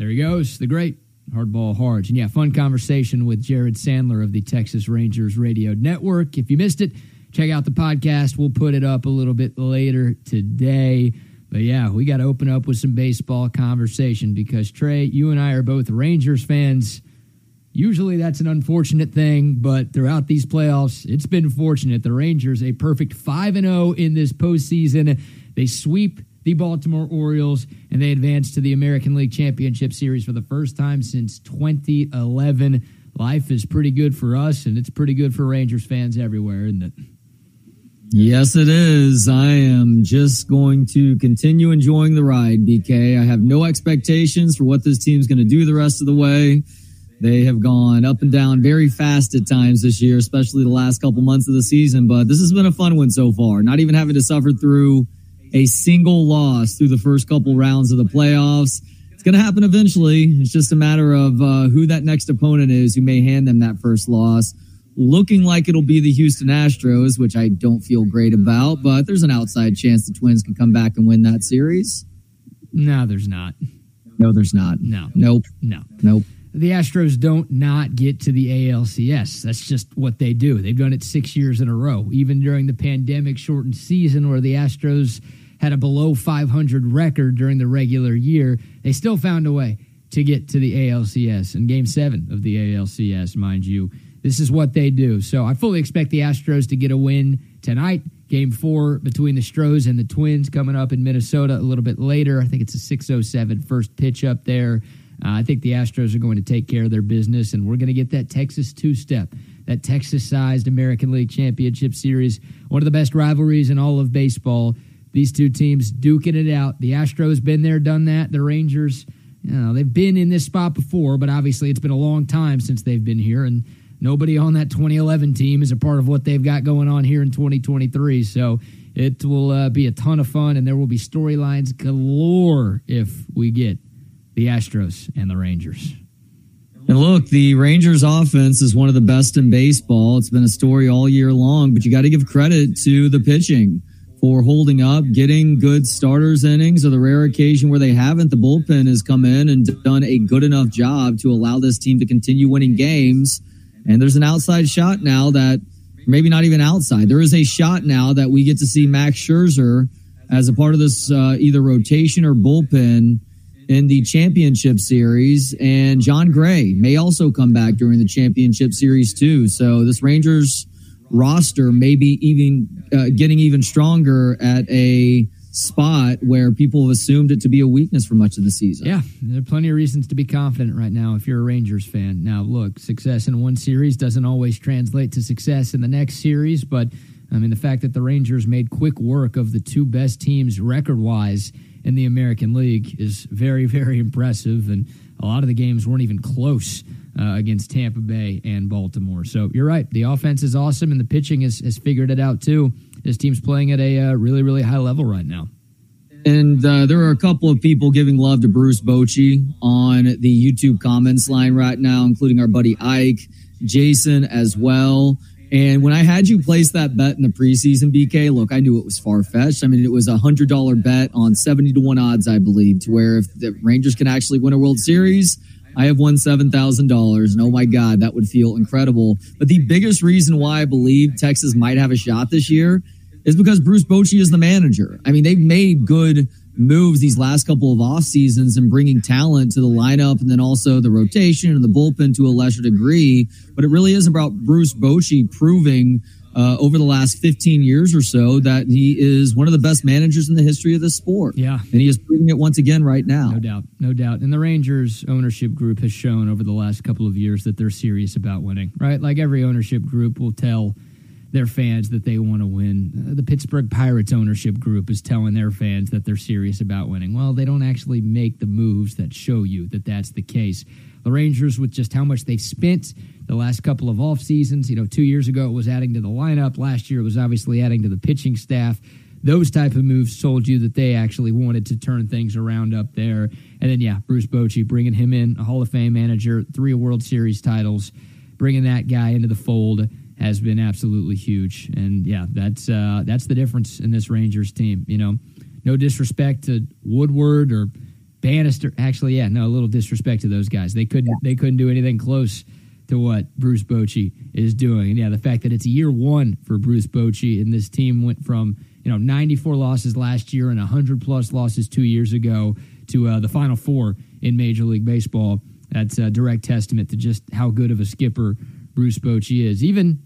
There he goes, the great Hardball Harge. And yeah, fun conversation with Jared Sandler of the Texas Rangers Radio Network. If you missed it, check out the podcast. We'll put it up a little bit later today. But yeah, we got to open up with some baseball conversation because Trey, you and I are both Rangers fans. Usually that's an unfortunate thing, but throughout these playoffs, it's been fortunate. The Rangers, a perfect 5 and 0 in this postseason. They sweep the Baltimore Orioles and they advanced to the American League Championship Series for the first time since 2011. Life is pretty good for us, and it's pretty good for Rangers fans everywhere, isn't it? Yes, it is. I am just going to continue enjoying the ride, BK. I have no expectations for what this team's going to do the rest of the way. They have gone up and down very fast at times this year, especially the last couple months of the season. But this has been a fun one so far. Not even having to suffer through a single loss through the first couple rounds of the playoffs. It's going to happen eventually. It's just a matter of uh, who that next opponent is who may hand them that first loss. Looking like it'll be the Houston Astros, which I don't feel great about, but there's an outside chance the Twins can come back and win that series. No, there's not. No, there's not. No. Nope. No. Nope the Astros don't not get to the ALCS. That's just what they do. They've done it six years in a row, even during the pandemic shortened season where the Astros had a below 500 record during the regular year. They still found a way to get to the ALCS in game seven of the ALCS, mind you. This is what they do. So I fully expect the Astros to get a win tonight. Game four between the Stros and the Twins coming up in Minnesota a little bit later. I think it's a 607 first pitch up there. Uh, I think the Astros are going to take care of their business, and we're going to get that Texas two step, that Texas sized American League Championship Series, one of the best rivalries in all of baseball. These two teams duking it out. The Astros been there, done that. The Rangers, you know, they've been in this spot before, but obviously it's been a long time since they've been here, and nobody on that 2011 team is a part of what they've got going on here in 2023. So it will uh, be a ton of fun, and there will be storylines galore if we get the Astros and the Rangers. And look, the Rangers offense is one of the best in baseball. It's been a story all year long, but you got to give credit to the pitching for holding up, getting good starters innings, or the rare occasion where they haven't. The bullpen has come in and done a good enough job to allow this team to continue winning games. And there's an outside shot now that maybe not even outside. There is a shot now that we get to see Max Scherzer as a part of this uh, either rotation or bullpen in the championship series. And Jon Gray may also come back during the championship series, too. So this Rangers roster maybe even uh, getting even stronger at a spot where people have assumed it to be a weakness for much of the season. Yeah, there are plenty of reasons to be confident right now if you're a Rangers fan. Now, look, success in one series doesn't always translate to success in the next series, but I mean, the fact that the Rangers made quick work of the two best teams record wise in the American League is very, very impressive. And a lot of the games weren't even close uh, against Tampa Bay and Baltimore. So you're right. The offense is awesome, and the pitching has, has figured it out too. This team's playing at a uh, really, really high level right now. And uh, there are a couple of people giving love to Bruce Bochy on the YouTube comments line right now, including our buddy Ike, Jason as well. And when I had you place that bet in the preseason, BK, look, I knew it was far fetched. I mean, it was a hundred dollar bet on 70 to one odds, I believe, to where if the Rangers can actually win a World Series, I have won $7,000. And oh my God, that would feel incredible. But the biggest reason why I believe Texas might have a shot this year is because Bruce Bochy is the manager. I mean, they've made good moves these last couple of off seasons and bringing talent to the lineup and then also the rotation and the bullpen to a lesser degree. But it really is about Bruce Bochy proving uh, over the last 15 years or so that he is one of the best managers in the history of the sport. Yeah. And he is proving it once again right now. No doubt. No doubt. And the Rangers ownership group has shown over the last couple of years that they're serious about winning, right? Like every ownership group will tell – their fans that they want to win. Uh, the Pittsburgh Pirates ownership group is telling their fans that they're serious about winning. Well, they don't actually make the moves that show you that that's the case. The Rangers, with just how much they've spent the last couple of off seasons, you know, two years ago it was adding to the lineup. Last year it was obviously adding to the pitching staff. Those type of moves told you that they actually wanted to turn things around up there. And then, yeah, Bruce Bochy bringing him in, a Hall of Fame manager, three World Series titles, bringing that guy into the fold has been absolutely huge. And yeah, that's uh, that's the difference in this Rangers team. You know, no disrespect to Woodward or Bannister. Actually, yeah, no, a little disrespect to those guys. They couldn't. Yeah. They couldn't do anything close to what Bruce Bochy is doing. And yeah, the fact that it's year one for Bruce Bochy and this team went from you know 94 losses last year and 100 plus losses two years ago to uh, the Final Four in Major League Baseball. That's a direct testament to just how good of a skipper Bruce Bochy is. Even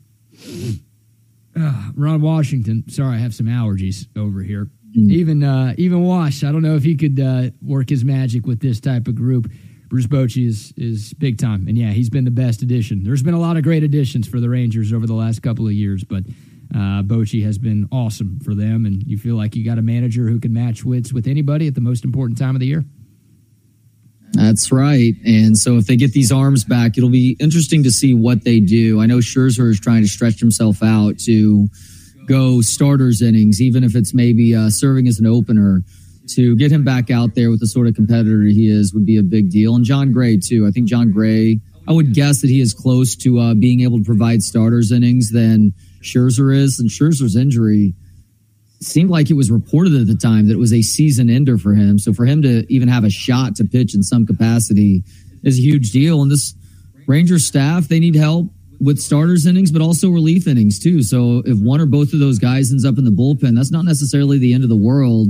uh, Ron Washington. Sorry, I have some allergies over here. Mm. Even uh, even Wash. I don't know if he could uh, work his magic with this type of group. Bruce Bochy is is big time, and yeah, he's been the best addition. There's been a lot of great additions for the Rangers over the last couple of years, but uh, Bochy has been awesome for them. And you feel like you got a manager who can match wits with anybody at the most important time of the year. That's right. And so if they get these arms back, it'll be interesting to see what they do. I know Scherzer is trying to stretch himself out to go starters innings, even if it's maybe uh, serving as an opener. To get him back out there with the sort of competitor he is would be a big deal. And Jon Gray, too. I think Jon Gray, I would guess that he is close to uh, being able to provide starters innings than Scherzer is. And Scherzer's injury seemed like it was reported at the time that it was a season ender for him. So for him to even have a shot to pitch in some capacity is a huge deal. And this Rangers staff, they need help with starters innings, but also relief innings too. So if one or both of those guys ends up in the bullpen, that's not necessarily the end of the world.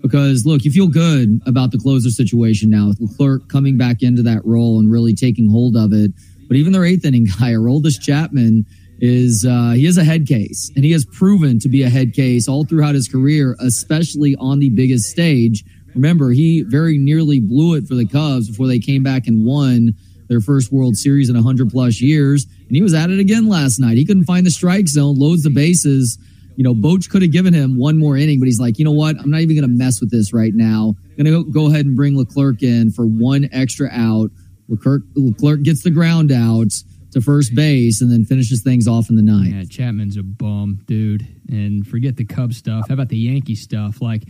Because look, you feel good about the closer situation now with Clerk coming back into that role and really taking hold of it. But even their eighth inning guy, Aroldis Chapman, is uh, he is a head case, and he has proven to be a head case all throughout his career, especially on the biggest stage. Remember, he very nearly blew it for the Cubs before they came back and won their first World Series in 100 plus years. And he was at it again last night. He couldn't find the strike zone, loads the bases. You know, Boch could have given him one more inning, but he's like, you know what? I'm not even going to mess with this right now. I'm going to go ahead and bring Leclerc in for one extra out. Leclerc, Leclerc gets the ground out to first base and then finishes things off in the ninth. Yeah, Chapman's a bum, dude. And forget the Cub stuff. How about the Yankee stuff? Like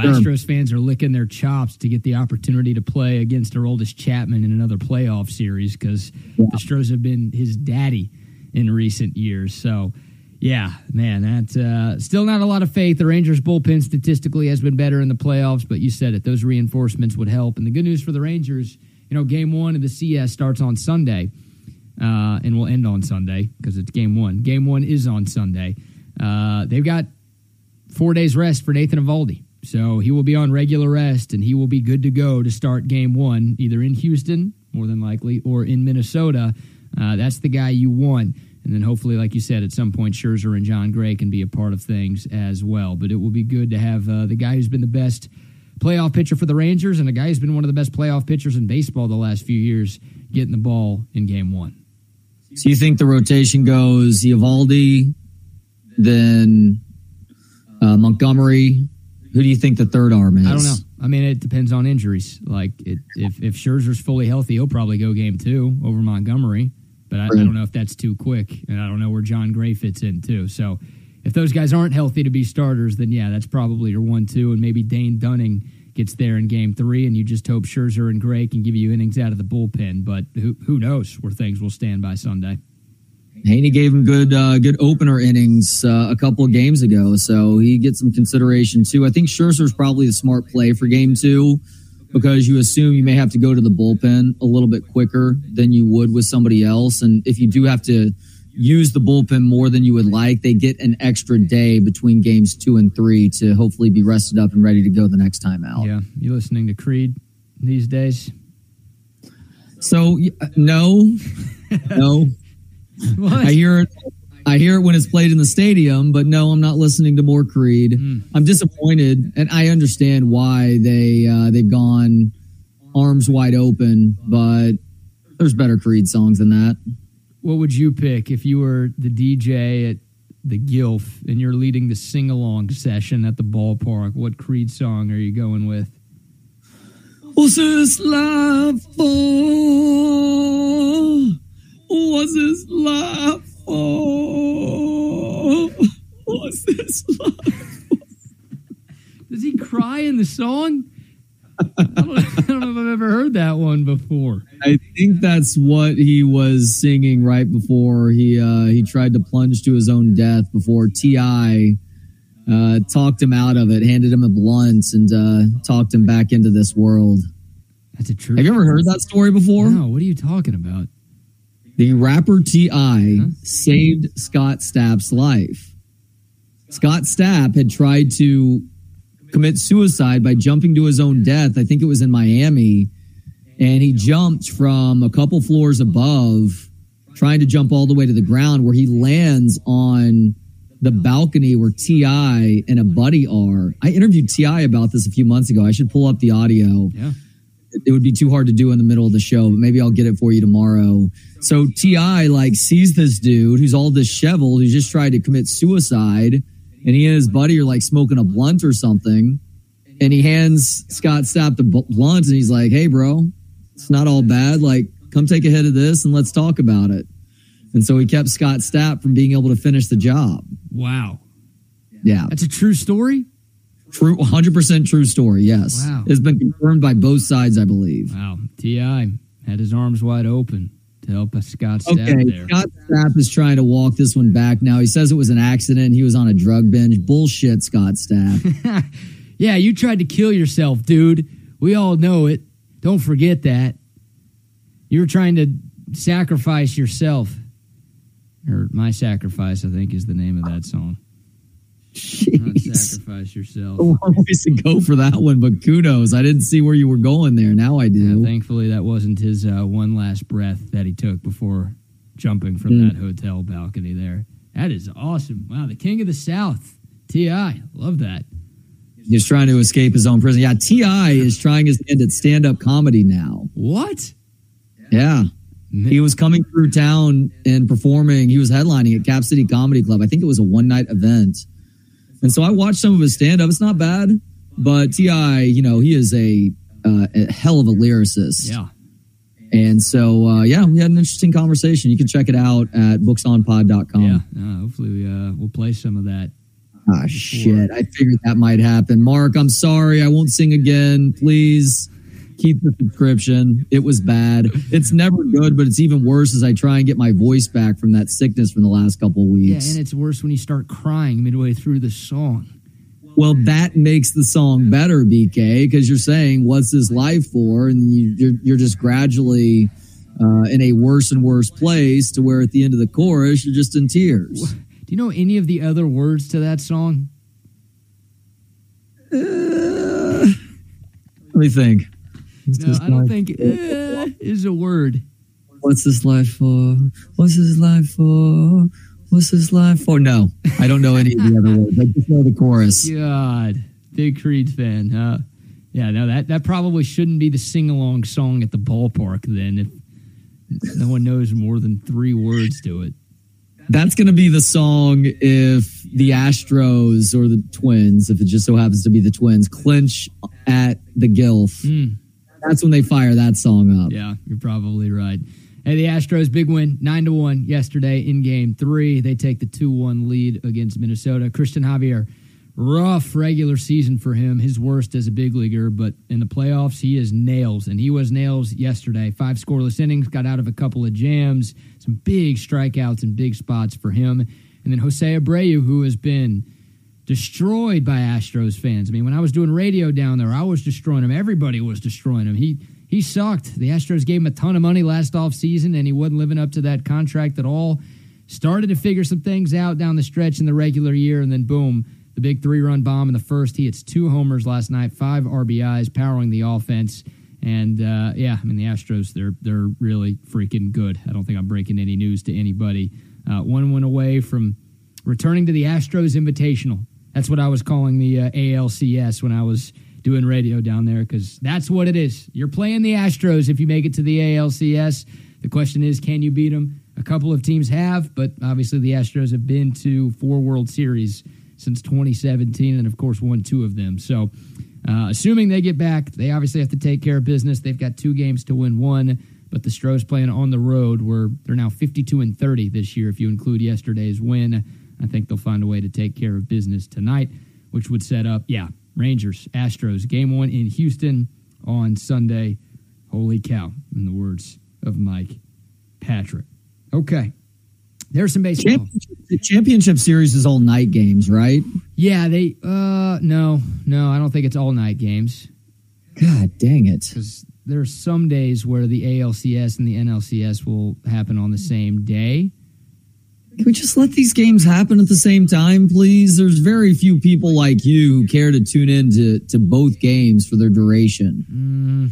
sure. Astros fans are licking their chops to get the opportunity to play against Aroldis Chapman in another playoff series because yeah. the Astros have been his daddy in recent years. So, yeah, man, that's uh, still not a lot of faith. The Rangers bullpen statistically has been better in the playoffs, but you said it; those reinforcements would help. And the good news for the Rangers, you know, Game One of the CS starts on Sunday uh, and will end on Sunday because it's game one. Game one is on Sunday. Uh, they've got four days rest for Nathan Eovaldi. So he will be on regular rest and he will be good to go to start game one, either in Houston, more than likely, or in Minnesota. Uh, that's the guy you want. And then hopefully, like you said, at some point, Scherzer and Jon Gray can be a part of things as well. But it will be good to have uh, the guy who's been the best playoff pitcher for the Rangers and a guy who's been one of the best playoff pitchers in baseball the last few years getting the ball in game one. So you think the rotation goes Eovaldi, then uh, Montgomery? Who do you think the third arm is? I don't know. I mean, it depends on injuries. Like it, if if Scherzer's fully healthy, he'll probably go game two over Montgomery. But I, I don't know if that's too quick, and I don't know where Jon Gray fits in too. So if those guys aren't healthy to be starters, then yeah, that's probably your one-two, and maybe Dane Dunning gets there in game three, and you just hope Scherzer and Gray can give you innings out of the bullpen. But who, who knows where things will stand by Sunday? Heaney gave him good uh, good opener innings uh, a couple of games ago, so he gets some consideration too. I think Scherzer's probably the smart play for game two because you assume you may have to go to the bullpen a little bit quicker than you would with somebody else, and if you do have to use the bullpen more than you would like, they get an extra day between games two and three to hopefully be rested up and ready to go the next time out. Yeah. You listening to Creed these days? So, no, no. I hear it. I hear it when it's played in the stadium, but no, I'm not listening to more Creed. Mm. I'm disappointed, and I understand why they uh, they've gone arms wide open, but there's better Creed songs than that what would you pick if you were the DJ at the Gilf and you're leading the sing along session at the ballpark? What Creed song are you going with? What's this life for? What's this life for? What's this life for? Does he cry in the song? I don't, I don't know if I've ever heard that one before. I think that's what he was singing right before he uh, he tried to plunge to his own death before T.I. uh, talked him out of it, handed him a blunt, and uh, talked him back into this world. That's a true. Have you ever heard that story before? No. What are you talking about? The rapper T.I. Huh? Mm-hmm. saved Scott Stapp's life. Scott Stapp had tried to commit suicide by jumping to his own death. I think it was in Miami. And he jumped from a couple floors above, trying to jump all the way to the ground, where he lands on the balcony where T.I. and a buddy are. I interviewed T.I. about this a few months ago. I should pull up the audio. Yeah. It would be too hard to do in the middle of the show, but maybe I'll get it for you tomorrow. So T.I. like sees this dude who's all disheveled, who's just tried to commit suicide, and he and his buddy are like smoking a blunt or something. And he hands Scott Stapp the blunt and he's like, Hey, bro, it's not all bad. Like, come take a hit of this and let's talk about it. And so he kept Scott Stapp from being able to finish the job. Wow. Yeah. That's a true story? True, 100% true story, yes. Wow. It's been confirmed by both sides, I believe. Wow. T.I. had his arms wide open to help Scott Stapp okay, there. Scott Stapp is trying to walk this one back now. He says it was an accident. He was on a drug binge. Bullshit, Scott Stapp. yeah, you tried to kill yourself, dude. We all know it. Don't forget that. You were trying to sacrifice yourself or My Sacrifice, I think, is the name of that song. Sacrifice yourself. Ways to go for that one, but kudos. I didn't see where you were going there. Now I do. Yeah, thankfully, that wasn't his uh, one last breath that he took before jumping from mm. that hotel balcony there. That is awesome. Wow, the king of the South, T.I. Love that. He's trying to escape his own prison. Yeah, T.I. is trying his hand at stand up comedy now. What? Yeah. He was coming through town and performing. He was headlining at Cap City Comedy Club. I think it was a one night event. And so I watched some of his stand up. It's not bad, but T.I., you know, he is a, uh, a hell of a lyricist. Yeah. And so, uh, yeah, we had an interesting conversation. You can check it out at booksonpod.com. Yeah. Uh, hopefully, we, uh, we'll play some of that. Ah, shit. I figured that might happen. Mark, I'm sorry. I won't sing again. Please keep the subscription. It was bad. It's never good, but it's even worse as I try and get my voice back from that sickness from the last couple of weeks. Yeah, and it's worse when you start crying midway through the song. Well, that makes the song better, BK, because you're saying, "What's this life for?" and you, you're you're just gradually uh, in a worse and worse place to where at the end of the chorus you're just in tears. Do you know any of the other words to that song? Uh, let me think. No, I don't think eh, is a word. What's this life for? What's this life for? What's this life for? No, I don't know any of the other words. I just know the chorus. God, big Creed fan, huh? Yeah, no, that that probably shouldn't be the sing along song at the ballpark. Then, if no one knows more than three words to it. That's going to be the song if the Astros or the Twins, if it just so happens to be the Twins, clinch at the Gilf. Mm that's when they fire that song up. Yeah, you're probably right. Hey, the Astros big win, nine to one yesterday in Game Three. They take the two one lead against Minnesota. Christian Javier, rough regular season for him, his worst as a big leaguer, but in the playoffs he is nails, and he was nails yesterday. Five scoreless innings, got out of a couple of jams, some big strikeouts and big spots for him, and then Jose Abreu, who has been destroyed by Astros fans. I mean, when I was doing radio down there, I was destroying him. Everybody was destroying him. He he sucked. The Astros gave him a ton of money last offseason, and he wasn't living up to that contract at all. Started to figure some things out down the stretch in the regular year, and then boom, the big three run bomb in the first. He hits two homers last night, five RBIs, powering the offense. And uh, yeah, I mean the Astros, they're they're really freaking good. I don't think I'm breaking any news to anybody. Uh, one went away from returning to the Astros Invitational. That's what I was calling the uh, ALCS when I was doing radio down there because that's what it is. You're playing the Astros if you make it to the ALCS. The question is, can you beat them? A couple of teams have, but obviously the Astros have been to four World Series since 2017 and, of course, won two of them. So, uh, assuming they get back, they obviously have to take care of business. They've got two games to win one, but the Stros playing on the road where they're now 52 and 30 this year if you include yesterday's win. I think they'll find a way to take care of business tonight, which would set up, yeah, Rangers, Astros, game one in Houston on Sunday. Holy cow, in the words of Mike Patrick. Okay. There's some baseball. Championship, the championship series is all night games, right? Yeah, they. Uh, no, no, I don't think it's all night games God dang it! because there's some days where the ALCS and the NLCS will happen on the same day. Can we just let these games happen at the same time, please? There's very few people like you who care to tune in to, to both games for their duration. Mm,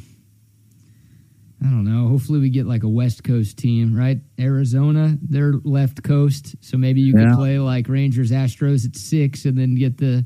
I don't know. Hopefully, we get like a West Coast team, right? Arizona, they're left coast, so maybe you Yeah. could play like Rangers Astros at six, and then get the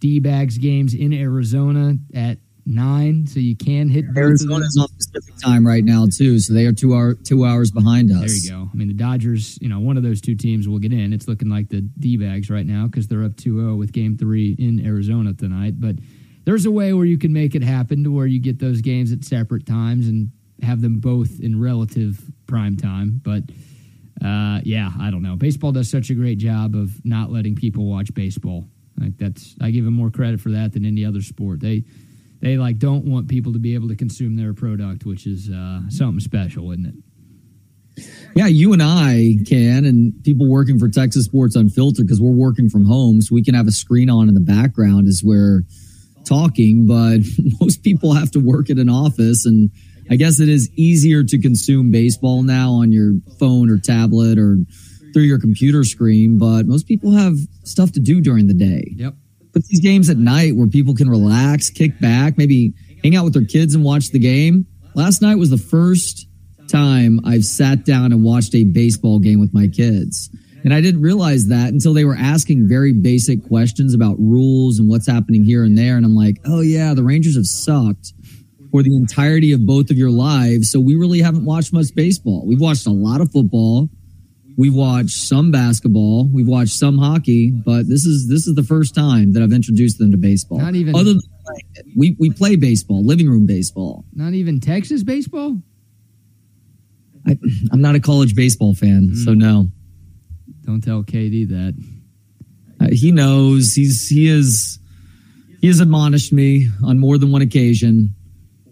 D bags games in Arizona at nine, so you can hit. Arizona's on Pacific time right now too, so they are two hour two hours behind us. There you go. I mean, the Dodgers, you know, one of those two teams will get in. It's looking like the D bags right now because they're up 2 0 with game three in Arizona tonight. But there's a way where you can make it happen to where you get those games at separate times and have them both in relative prime time. But uh, yeah, I don't know. Baseball does such a great job of not letting people watch baseball. Like that's, I give them more credit for that than any other sport. They, they like don't want people to be able to consume their product, which is uh, something special, isn't it? Yeah, you and I can, and people working for Texas Sports Unfiltered because we're working from home, so we can have a screen on in the background as we're talking. But most people have to work at an office, and I guess it is easier to consume baseball now on your phone or tablet or through your computer screen. But most people have stuff to do during the day. Yep. These games at night where people can relax, kick back, maybe hang out with their kids and watch the game. Last night was the first time I've sat down and watched a baseball game with my kids. And I didn't realize that until they were asking very basic questions about rules and what's happening here and there. And I'm like, oh, yeah, the Rangers have sucked for the entirety of both of your lives. So we really haven't watched much baseball. We've watched a lot of football. We've watched some basketball. We've watched some hockey, but this is this is the first time that I've introduced them to baseball. Not even- other than we we play baseball, living room baseball. Not even Texas baseball? I, I'm not a college baseball fan, so no. Don't tell KD that. Uh, he knows he's he is he has admonished me on more than one occasion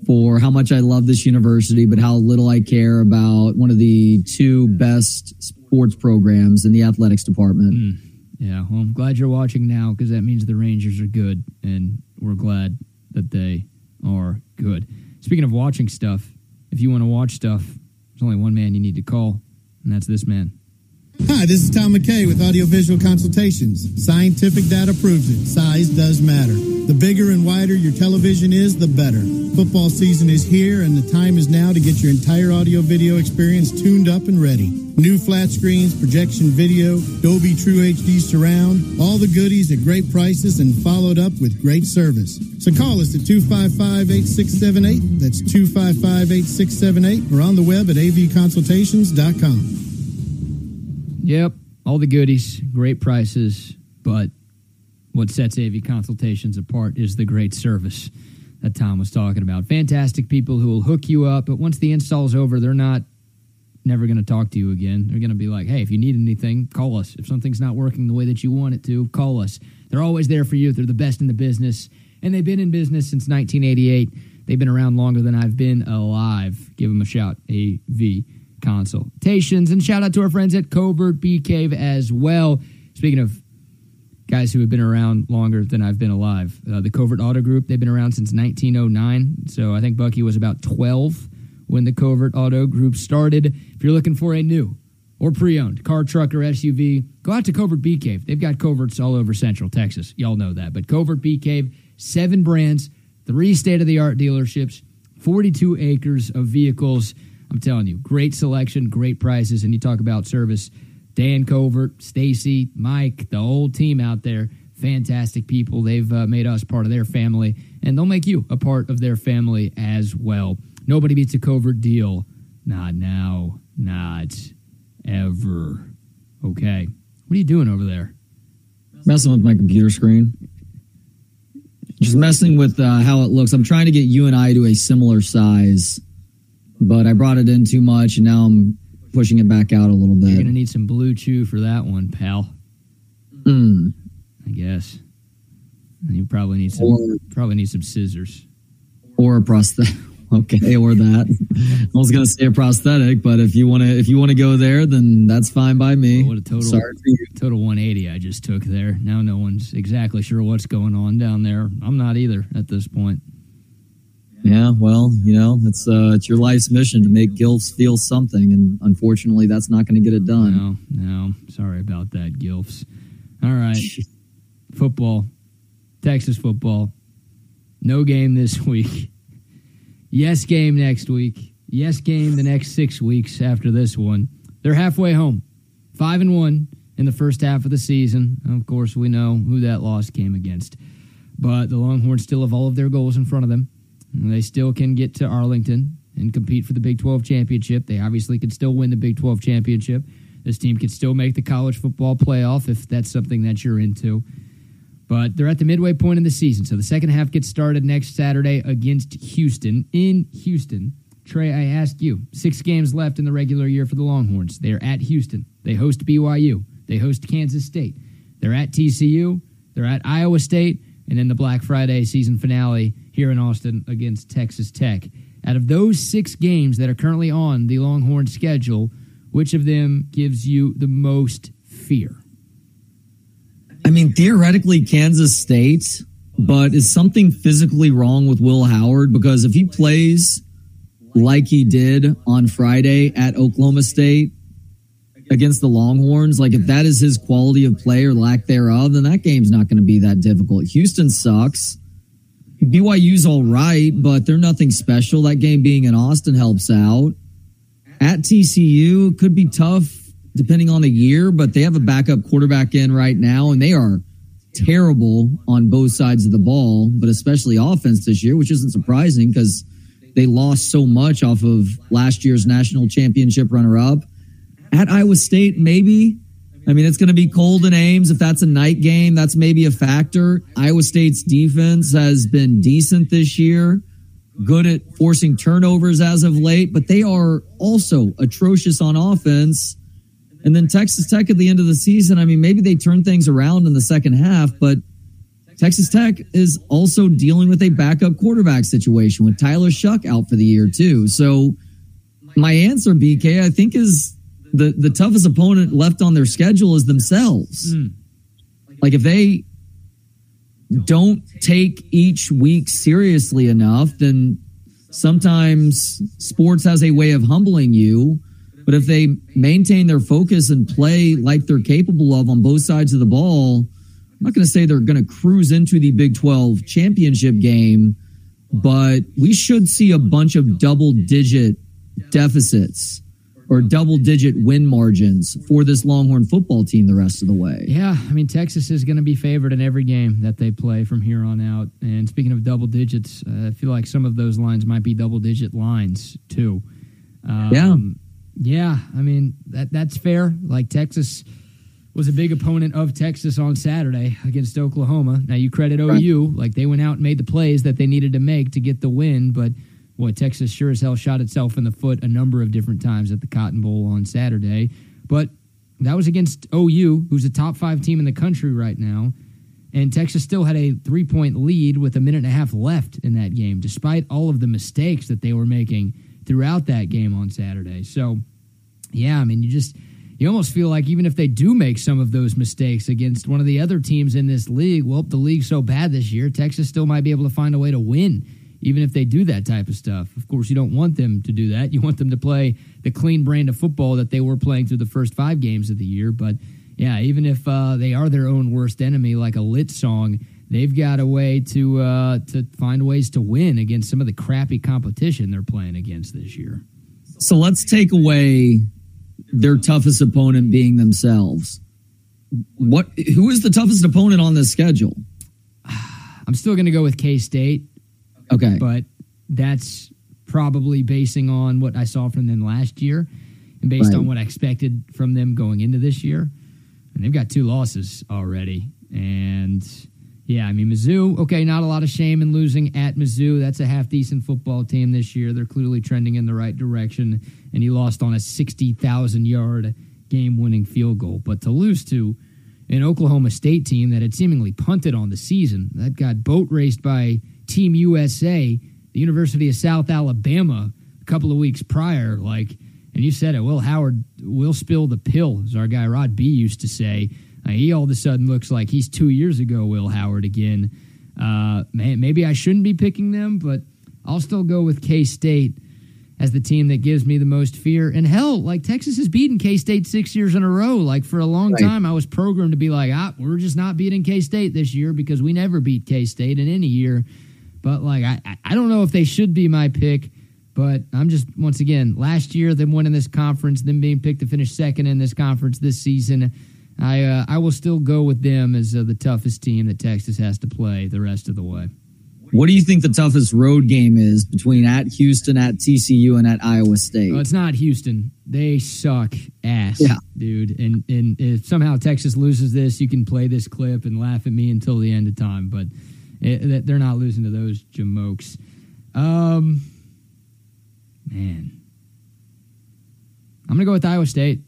for how much I love this university, but how little I care about one of the two best sports programs in the athletics department. Mm. Yeah, well, I'm glad you're watching now because that means the Rangers are good, and we're glad that they are good. Speaking of watching stuff, if you want to watch stuff, there's only one man you need to call, and that's this man. Hi, this is Tom McKay with Audiovisual Consultations. Scientific data proves it. Size does matter. The bigger and wider your television is, the better. Football season is here, and the time is now to get your entire audio video experience tuned up and ready. New flat screens, projection video, Dolby True HD surround, all the goodies at great prices and followed up with great service. So call us at 255 8678. That's 255 8678 or on the web at avconsultations.com. Yep, all the goodies, great prices, but what sets AV Consultations apart is the great service that Tom was talking about. Fantastic people who will hook you up, but once the install's over, they're not never going to talk to you again. They're going to be like, hey, if you need anything, call us. If something's not working the way that you want it to, call us. They're always there for you. They're the best in the business, and they've been in business since 1988. They've been around longer than I've been alive. Give them a shout, AV Consultations. And shout out to our friends at Covert Bee Cave as well. Speaking of guys who have been around longer than I've been alive. Uh, the Covert Auto Group, they've been around since 1909. So I think Bucky was about 12 when the Covert Auto Group started. If you're looking for a new or pre owned car, truck, or SUV, go out to Covert Bee Cave. They've got coverts all over Central Texas. Y'all know that. But Covert Bee Cave, seven brands, three state of the art dealerships, 42 acres of vehicles. I'm telling you, great selection, great prices. And you talk about service. Dan Covert, Stacy, Mike, the whole team out there, fantastic people. They've uh, made us part of their family, and they'll make you a part of their family as well. Nobody beats a Covert deal. Not now, not ever. Okay. What are you doing over there? Messing with my computer screen. Just messing with uh, how it looks. I'm trying to get you and I to a similar size, but I brought it in too much, and now I'm pushing it back out a little bit. You're going to need some BlueChew for that one, pal, Mm. I guess. And you probably need some Or probably need some scissors. or a prosthetic. okay, or that. I was gonna say a prosthetic, but if you want to, if you want to go there, then that's fine by me. Well, what a total, Sorry total 180 I just took there. Now no one's exactly sure what's going on down there. I'm not either at this point. Yeah, well, you know, it's uh, it's your life's mission to make Gilfs feel something, and unfortunately, that's not going to get it done. No, no, sorry about that, Gilfs. All right, football, Texas football, no game this week. Yes, game next week. Yes, game the next six weeks after this one. They're halfway home, five and one in the first half of the season. Of course, we know who that loss came against, but the Longhorns still have all of their goals in front of them they still can get to Arlington and compete for the Big 12 championship. They obviously could still win the Big 12 championship. This team could still make the college football playoff if that's something that you're into. But they're at the midway point in the season. So the second half gets started next Saturday against Houston in Houston. Trey, I ask you, six games left in the regular year for the Longhorns. They're at Houston. They host BYU. They host Kansas State. They're at TCU. They're at Iowa State. And then the Black Friday season finale here in Austin against Texas Tech. Out of those six games that are currently on the Longhorn schedule, which of them gives you the most fear? I mean, theoretically, Kansas State, but is something physically wrong with Will Howard? Because if he plays like he did on Friday at Oklahoma State against the Longhorns, like if that is his quality of play or lack thereof, then that game's not going to be that difficult. Houston sucks. BYU's all right, but they're nothing special. That game being in Austin helps out. At TCU could be tough depending on the year, but they have a backup quarterback in right now, and they are terrible on both sides of the ball, but especially offense this year, which isn't surprising because they lost so much off of last year's national championship runner up. At Iowa State, maybe I mean, it's going to be cold in Ames. If that's a night game, that's maybe a factor. Iowa State's defense has been decent this year, good at forcing turnovers as of late, but they are also atrocious on offense. And then Texas Tech at the end of the season, I mean, maybe they turn things around in the second half, but Texas Tech is also dealing with a backup quarterback situation with Tyler Shough out for the year, too. So my answer, BK, I think is the the toughest opponent left on their schedule is themselves. Mm. Like if they don't take each week seriously enough, then sometimes sports has a way of humbling you. But if they maintain their focus and play like they're capable of on both sides of the ball, I'm not going to say they're going to cruise into the Big 12 championship game, but we should see a bunch of double digit deficits or double digit win margins for this Longhorn football team the rest of the way. Yeah, I mean, Texas is going to be favored in every game that they play from here on out. And speaking of double digits, uh, I feel like some of those lines might be double digit lines too. Um, yeah. Yeah, I mean, that that's fair. Like Texas was a big opponent of Texas on Saturday against Oklahoma. Now you credit OU, right. like they went out and made the plays that they needed to make to get the win, but Boy, Texas sure as hell shot itself in the foot a number of different times at the Cotton Bowl on Saturday. But that was against OU, who's a top five team in the country right now. And Texas still had a three point lead with a minute and a half left in that game, despite all of the mistakes that they were making throughout that game on Saturday. So, yeah, I mean, you just, you almost feel like even if they do make some of those mistakes against one of the other teams in this league, well, the league's so bad this year, Texas still might be able to find a way to win even if they do that type of stuff. Of course, you don't want them to do that. You want them to play the clean brand of football that they were playing through the first five games of the year. But yeah, even if uh, they are their own worst enemy, like a lit song, they've got a way to uh, to find ways to win against some of the crappy competition they're playing against this year. So let's take away their toughest opponent being themselves. What? Who is the toughest opponent on this schedule? I'm still going to go with K State. Okay. But that's probably basing on what I saw from them last year and based right. on what I expected from them going into this year. And they've got two losses already. And yeah, I mean, Mizzou, okay, not a lot of shame in losing at Mizzou. That's a half decent football team this year. They're clearly trending in the right direction. And he lost on a 60,000 yard game winning field goal. But to lose to an Oklahoma State team that had seemingly punted on the season, that got boat raced by Team USA the University of South Alabama a couple of weeks prior. Like, and you said it, Will Howard will spill the pill, as our guy Rod B used to say. Uh, he all of a sudden looks like he's two years ago, Will Howard again. Uh, man, maybe I shouldn't be picking them, but I'll still go with K State as the team that gives me the most fear. And hell, like Texas has beaten K State six years in a row. Like for a long right. time, I was programmed to be like, ah, we're just not beating K State this year because we never beat K State in any year. But like, I, I don't know if they should be my pick. But I'm just once again last year them winning this conference, them being picked to finish second in this conference this season. I uh, I will still go with them as uh, the toughest team that Texas has to play the rest of the way. What do you think the toughest road game is between at Houston, at TCU, and at Iowa State? Well, it's not Houston. They suck ass, yeah. dude. And and if somehow Texas loses this, you can play this clip and laugh at me until the end of time. But it, they're not losing to those jamokes. Um, man, I'm gonna go with Iowa State.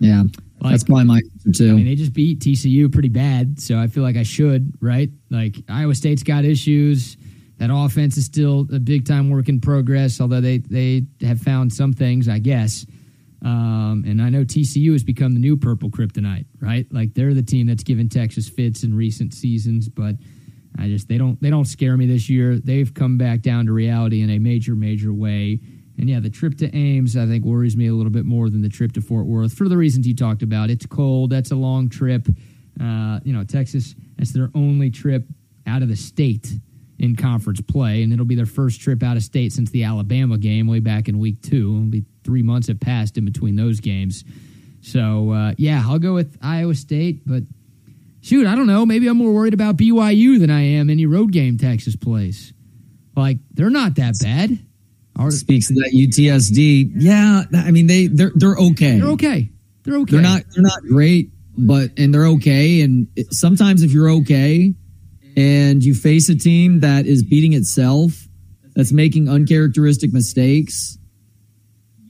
Yeah, like, That's probably my answer too. I mean, they just beat TCU pretty bad, so I feel like I should, right? Like Iowa State's got issues. That offense is still a big time work in progress, although they they have found some things, I guess. Um, and I know TCU has become the new purple kryptonite, right? Like they're the team that's given Texas fits in recent seasons, but I just they don't they don't scare me this year. They've come back down to reality in a major major way. And yeah, the trip to Ames, I think, worries me a little bit more than the trip to Fort Worth for the reasons you talked about. It's cold. That's a long trip. Uh, you know, Texas, that's their only trip out of the state in conference play, and it'll be their first trip out of state since the Alabama game way back in week two. It'll be three months have passed in between those games. So, uh, yeah, I'll go with Iowa State, but shoot, I don't know. Maybe I'm more worried about BYU than I am any road game Texas plays. Like, they're not that bad. Our, speaks to that PTSD. Yeah, I mean they they're they're okay. They're okay. They're okay. They're not they're not great, but and they're okay. And sometimes if you're okay and you face a team that is beating itself, that's making uncharacteristic mistakes,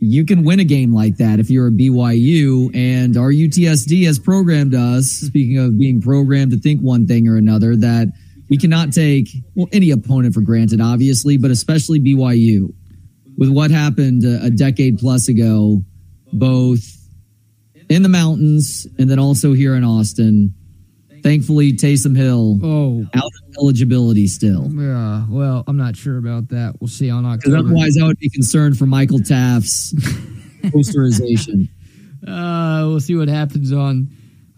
you can win a game like that if you're a BYU. And our PTSD has programmed us. Speaking of being programmed to think one thing or another, that we cannot take well any opponent for granted, obviously, but especially BYU with what happened uh, a, decade plus ago, both in the mountains and then also here in Austin. Thankfully, Taysom Hill oh. out of eligibility still. Yeah, well, I'm not sure about that. We'll see on October. Otherwise, I would be concerned for Michael Taaffe's posterization. Uh, we'll see what happens on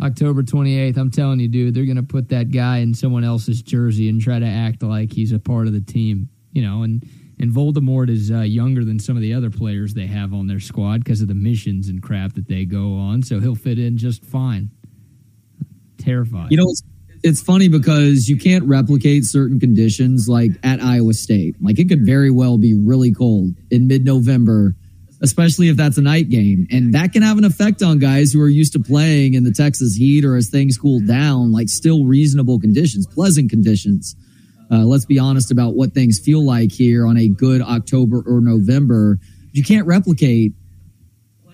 October 28th. I'm telling you, dude, they're going to put that guy in someone else's jersey and try to act like he's a part of the team, you know, and – and Voldemort is uh, younger than some of the other players they have on their squad because of the missions and crap that they go on. So he'll fit in just fine. Terrified. You know, it's, it's funny because you can't replicate certain conditions like at Iowa State. Like it could very well be really cold in mid November, especially if that's a night game. And that can have an effect on guys who are used to playing in the Texas heat or as things cool down, like still reasonable conditions, pleasant conditions. Uh, let's be honest about what things feel like here on a good October or November. You can't replicate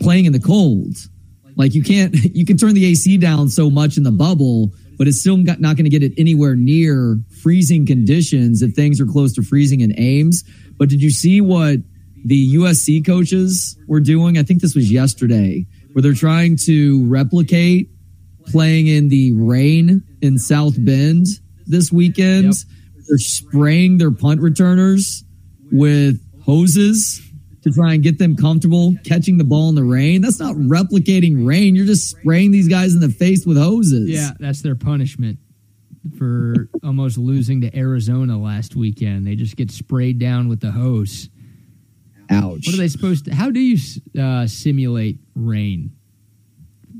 playing in the cold. Like you can't, you can turn the AC down so much in the bubble, but it's still not going to get it anywhere near freezing conditions if things are close to freezing in Ames. But did you see what the USC coaches were doing? I think this was yesterday, where they're trying to replicate playing in the rain in South Bend this weekend. Yep they're spraying their punt returners with hoses to try and get them comfortable catching the ball in the rain. That's not replicating rain. You're just spraying these guys in the face with hoses. Yeah, that's their punishment for almost losing to Arizona last weekend. They just get sprayed down with the hose. Ouch. What are they supposed to? How do you uh, simulate rain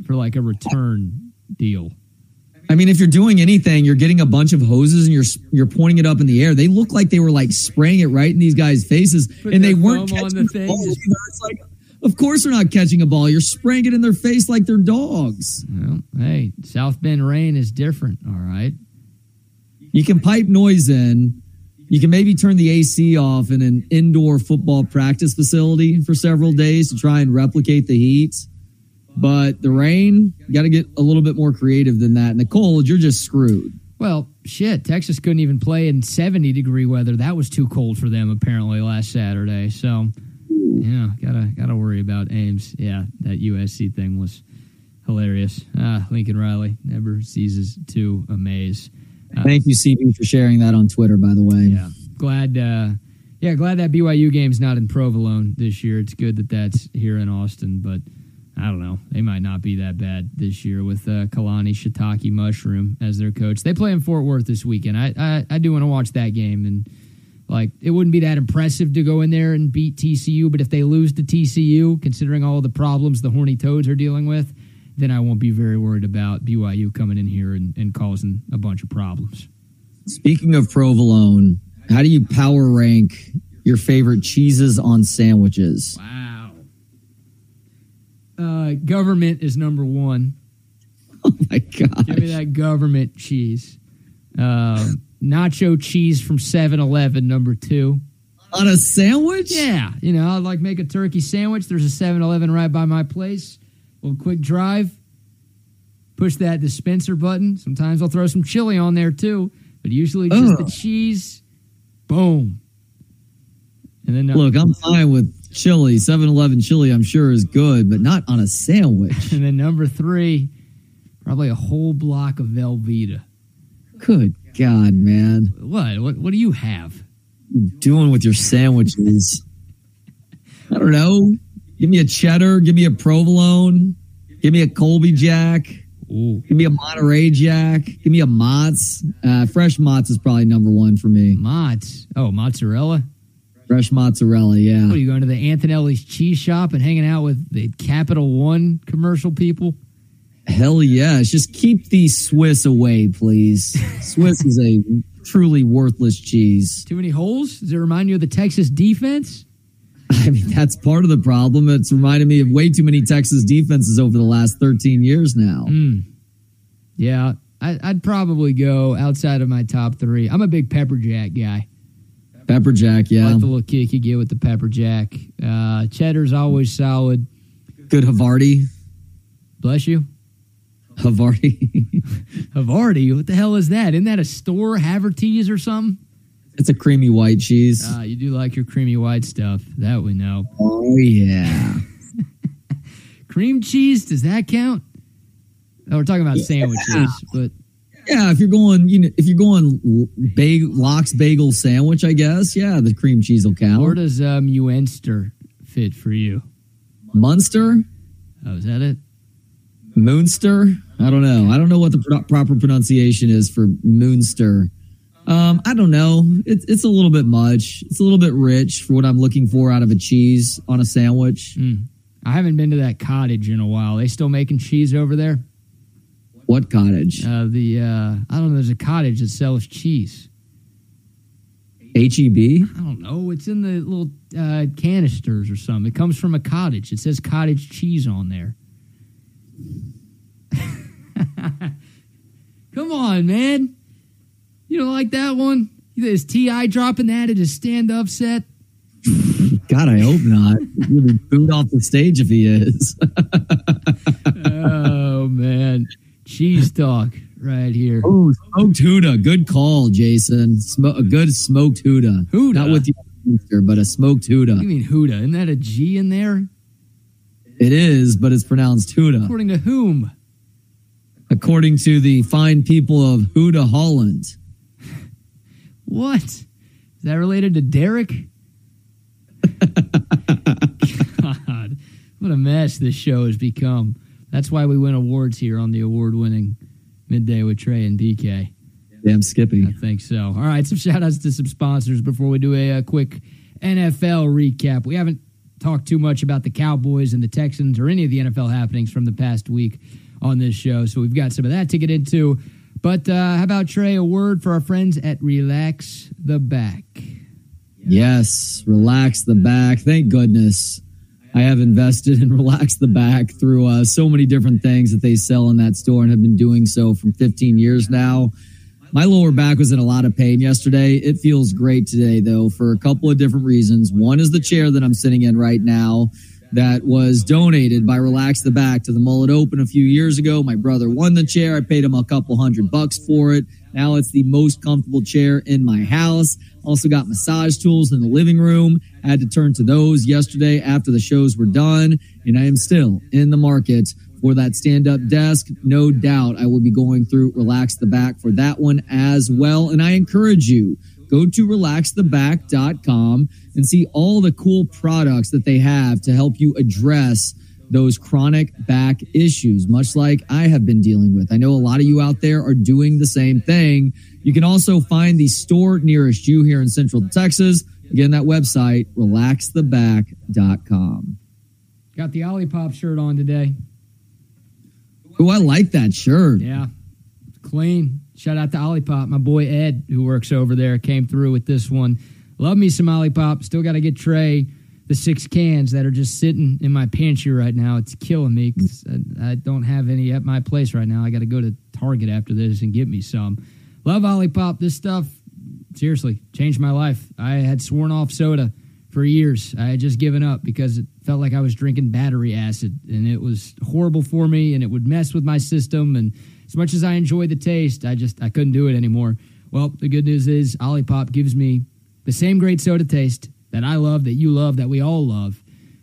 for like a return deal? I mean, if you're doing anything, you're getting a bunch of hoses and you're you're pointing it up in the air. They look like they were like spraying it right in these guys' faces, Put and they weren't catching the, the ball. It's like, of course they're not catching a ball. You're spraying it in their face like they're dogs. Well, hey, South Bend rain is different. All right, you can pipe noise in. You can maybe turn the AC off in an indoor football practice facility for several days to try and replicate the heat. But the rain, got to get a little bit more creative than that. And the cold, you're just screwed. Well, shit, Texas couldn't even play in 70 degree weather. That was too cold for them apparently last Saturday. So, yeah, gotta gotta worry about Ames. Yeah, that USC thing was hilarious. Ah, Lincoln Riley never ceases to amaze. Uh, Thank you, CB, for sharing that on Twitter. By the way, yeah, glad. Uh, yeah, glad that BYU game's not in Provolone this year. It's good that that's here in Austin, but I don't know. They might not be that bad this year with uh, Kalani Sitake Mushroom as their coach. They play in Fort Worth this weekend. I I, I do want to watch that game, and like it wouldn't be that impressive to go in there and beat TCU. But if they lose to TCU, considering all the problems the Horny Toads are dealing with, then I won't be very worried about BYU coming in here and, and causing a bunch of problems. Speaking of provolone, how do you power rank your favorite cheeses on sandwiches? Wow. Uh, government is number one. Oh my god! Give me that government cheese. Uh, nacho cheese from 7-Eleven, number two. On a sandwich? Yeah. You know, I'd like make a turkey sandwich. There's a 7-Eleven right by my place. A little quick drive. Push that dispenser button. Sometimes I'll throw some chili on there too, but usually just the cheese. Boom. And then uh, look, I'm fine with chili, 7 Eleven chili, I'm sure is good, but not on a sandwich. and then number three, probably a whole block of Velveeta. Good God, man. What? What, what do you have? doing with your sandwiches? I don't know. Give me a cheddar. Give me a provolone. Give me a Colby Jack. Ooh. Give me a Monterey Jack. Give me a Mott's. Uh, fresh Mott's is probably number one for me. Mott's. Oh, mozzarella. Fresh mozzarella, yeah. What are you going to the Antonelli's cheese shop and hanging out with the Capital One commercial people? Hell yeah. Just keep the Swiss away, please. Swiss is a truly worthless cheese. Too many holes? Does it remind you of the Texas defense? I mean, that's part of the problem. It's reminded me of way too many Texas defenses over the last 13 years now. Mm. Yeah, I, would probably go outside of my top three. I'm a big pepper jack guy. Pepper jack, yeah. Like the little kick you get with the pepper jack. Uh, cheddar's always solid. Good Havarti. Bless you. Havarti. Havarti? What the hell is that? Isn't that a store, Havertys or something? It's a creamy white cheese. Uh, you do like your creamy white stuff. That we know. Oh, yeah. Cream cheese, does that count? Oh, we're talking about yeah. sandwiches, but yeah, if you're going, you know, if you're going bagel, lox bagel sandwich, I guess, yeah, the cream cheese will count. Where does um, Munster fit for you? Munster? Oh, is that it? Moonster? I don't know. I don't know what the pro- proper pronunciation is for Moonster. Um, I don't know. It's it's a little bit much. It's a little bit rich for what I'm looking for out of a cheese on a sandwich. Mm. I haven't been to that cottage in a while. They still making cheese over there? What cottage? Uh, the uh, I don't know. There's a cottage that sells cheese. HEB? I don't know. It's in the little uh, canisters or something. It comes from a cottage. It says cottage cheese on there. Come on, man. You don't like that one? Is T.I. dropping that at his stand up set? God, I hope not. He'll be booed off the stage if he is. oh, man. Cheese talk right here. Oh, smoked Huda. Good call, Jason. Sm- a good smoked Huda. Huda. Not with you, but a smoked Huda. What do you mean Huda? Isn't that a G in there? It is, but it's pronounced Huda. According to whom? According to the fine people of Huda, Holland. what? Is that related to Derek? God, what a mess this show has become. That's why we win awards here on the award winning midday with Trey and BK. Damn Skippy. I think so. All right, some shout outs to some sponsors before we do a, a quick NFL recap. We haven't talked too much about the Cowboys and the Texans or any of the NFL happenings from the past week on this show, so we've got some of that to get into. But uh, how about Trey? A word for our friends at Relax the Back. Yes, relax the back. Thank goodness. I have invested and relaxed the back through uh, so many different things that they sell in that store and have been doing so for 15 years now. My lower back was in a lot of pain yesterday. It feels great today, though, for a couple of different reasons. One is the chair that I'm sitting in right now that was donated by Relax the Back to the Mullet Open a few years ago. My brother won the chair. I paid him a couple hundred bucks for it. Now it's the most comfortable chair in my house. Also got massage tools in the living room. I had to turn to those yesterday after the shows were done. And I am still in the market for that stand up desk. No doubt I will be going through Relax the Back for that one as well. And I encourage you, go to relaxtheback.com and see all the cool products that they have to help you address those chronic back issues, much like I have been dealing with. I know a lot of you out there are doing the same thing. You can also find the store nearest you here in Central Texas. Again, that website, relaxtheback.com. Got the Olipop shirt on today. Oh, I like that shirt. Yeah, clean. Shout out to Olipop. My boy Ed, who works over there, came through with this one. Love me some Olipop. Still got to get Trey the six cans that are just sitting in my pantry right now. It's killing me. I, I don't have any at my place right now. I got to go to Target after this and get me some. Love Olipop. This stuff, seriously, changed my life. I had sworn off soda for years. I had just given up because it felt like I was drinking battery acid and it was horrible for me and it would mess with my system. And as much as I enjoyed the taste, I just I couldn't do it anymore. Well, the good news is Olipop gives me the same great soda taste that I love, that you love, that we all love,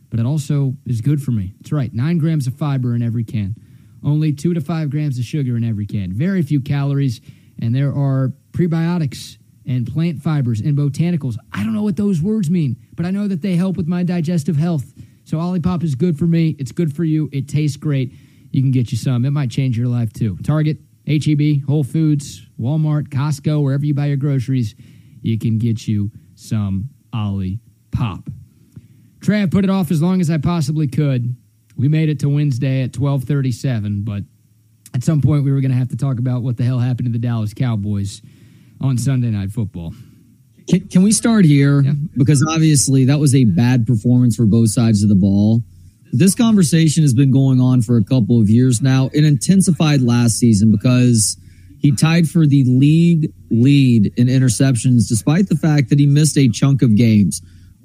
but it also is good for me. That's right, nine grams of fiber in every can, only two to five grams of sugar in every can, very few calories, and there are prebiotics and plant fibers and botanicals. I don't know what those words mean, but I know that they help with my digestive health. So Olipop is good for me. It's good for you. It tastes great. You can get you some. It might change your life too. Target, HEB, Whole Foods, Walmart, Costco, wherever you buy your groceries, you can get you some Ollie Pop. Trav put it off as long as I possibly could. We made it to Wednesday at 1237, but at some point we were going to have to talk about what the hell happened to the Dallas Cowboys on Sunday Night Football. Can, can we start here? Yeah. Because obviously that was a bad performance for both sides of the ball. This conversation has been going on for a couple of years now. It intensified last season because he tied for the league lead in interceptions, despite the fact that he missed a chunk of games.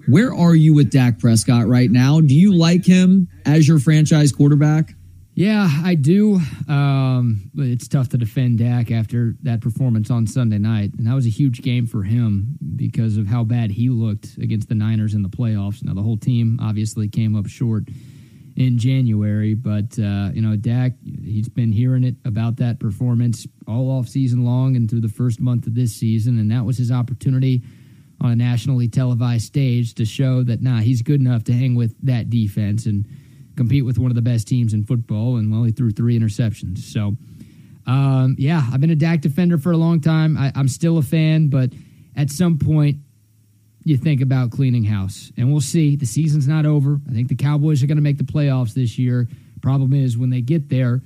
Where are you with Dak Prescott right now? Do you like him as your franchise quarterback? Yeah, I do. Um, it's tough to defend Dak after that performance on Sunday night. And that was a huge game for him because of how bad he looked against the Niners in the playoffs. Now, the whole team obviously came up short in January. But uh, you know, Dak, he's been hearing it about that performance all off season long and through the first month of this season, and that was his opportunity on a nationally televised stage to show that nah, he's good enough to hang with that defense and compete with one of the best teams in football. And well, he threw three interceptions. So. Um, yeah, I've been a Dak defender for a long time. I, I'm still a fan, but at some point, you think about cleaning house. And we'll see. The season's not over. I think the Cowboys are going to make the playoffs this year. Problem is, when they get there,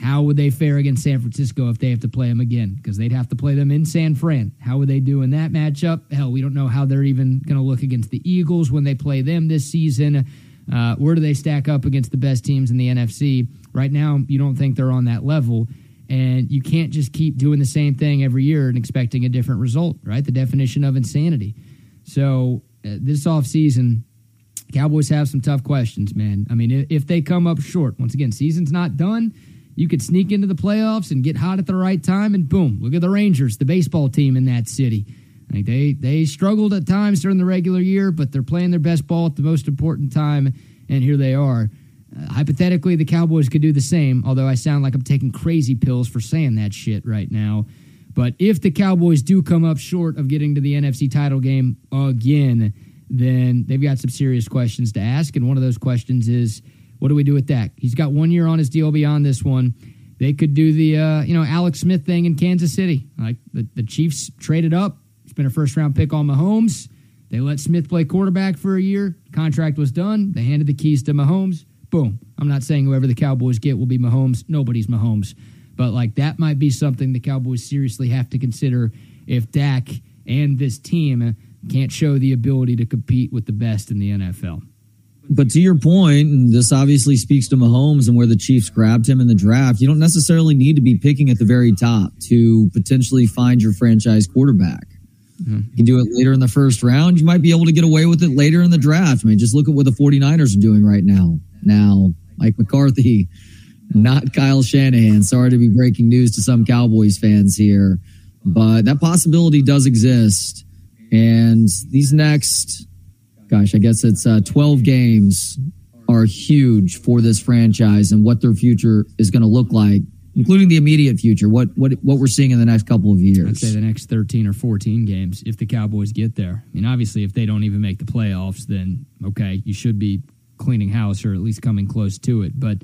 how would they fare against San Francisco if they have to play them again? Because they'd have to play them in San Fran. How would they do in that matchup? Hell, we don't know how they're even going to look against the Eagles when they play them this season. Uh, where do they stack up against the best teams in the NFC? Right now, you don't think they're on that level. And you can't just keep doing the same thing every year and expecting a different result, right? The definition of insanity. So uh, this offseason, Cowboys have some tough questions, man. I mean, if they come up short, once again, season's not done. You could sneak into the playoffs and get hot at the right time, and boom, look at the Rangers, the baseball team in that city. They they struggled at times during the regular year, but they're playing their best ball at the most important time, and here they are. Uh, hypothetically, the Cowboys could do the same, although I sound like I'm taking crazy pills for saying that shit right now. But if the Cowboys do come up short of getting to the NFC title game again, then they've got some serious questions to ask. And one of those questions is, what do we do with Dak? He's got one year on his deal beyond this one. They could do the uh, you know Alex Smith thing in Kansas City. Like the, the Chiefs traded up, spent a first round pick on Mahomes. They let Smith play quarterback for a year. Contract was done. They handed the keys to Mahomes. Boom. I'm not saying whoever the Cowboys get will be Mahomes. Nobody's Mahomes. But like that might be something the Cowboys seriously have to consider if Dak and this team can't show the ability to compete with the best in the NFL. But to your point, and this obviously speaks to Mahomes and where the Chiefs grabbed him in the draft, you don't necessarily need to be picking at the very top to potentially find your franchise quarterback. Mm-hmm. You can do it later in the first round. You might be able to get away with it later in the draft. I mean, just look at what the 49ers are doing right now. Now, Mike McCarthy not Kyle Shanahan. Sorry to be breaking news to some Cowboys fans here. but that possibility does exist. And these next, gosh, I guess it's uh, 12 games are huge for this franchise and what their future is going to look like, including the immediate future. What what what we're seeing in the next couple of years. I'd say the next 13 or 14 games if the Cowboys get there. I mean, obviously, if they don't even make the playoffs, then okay, you should be cleaning house or at least coming close to it. But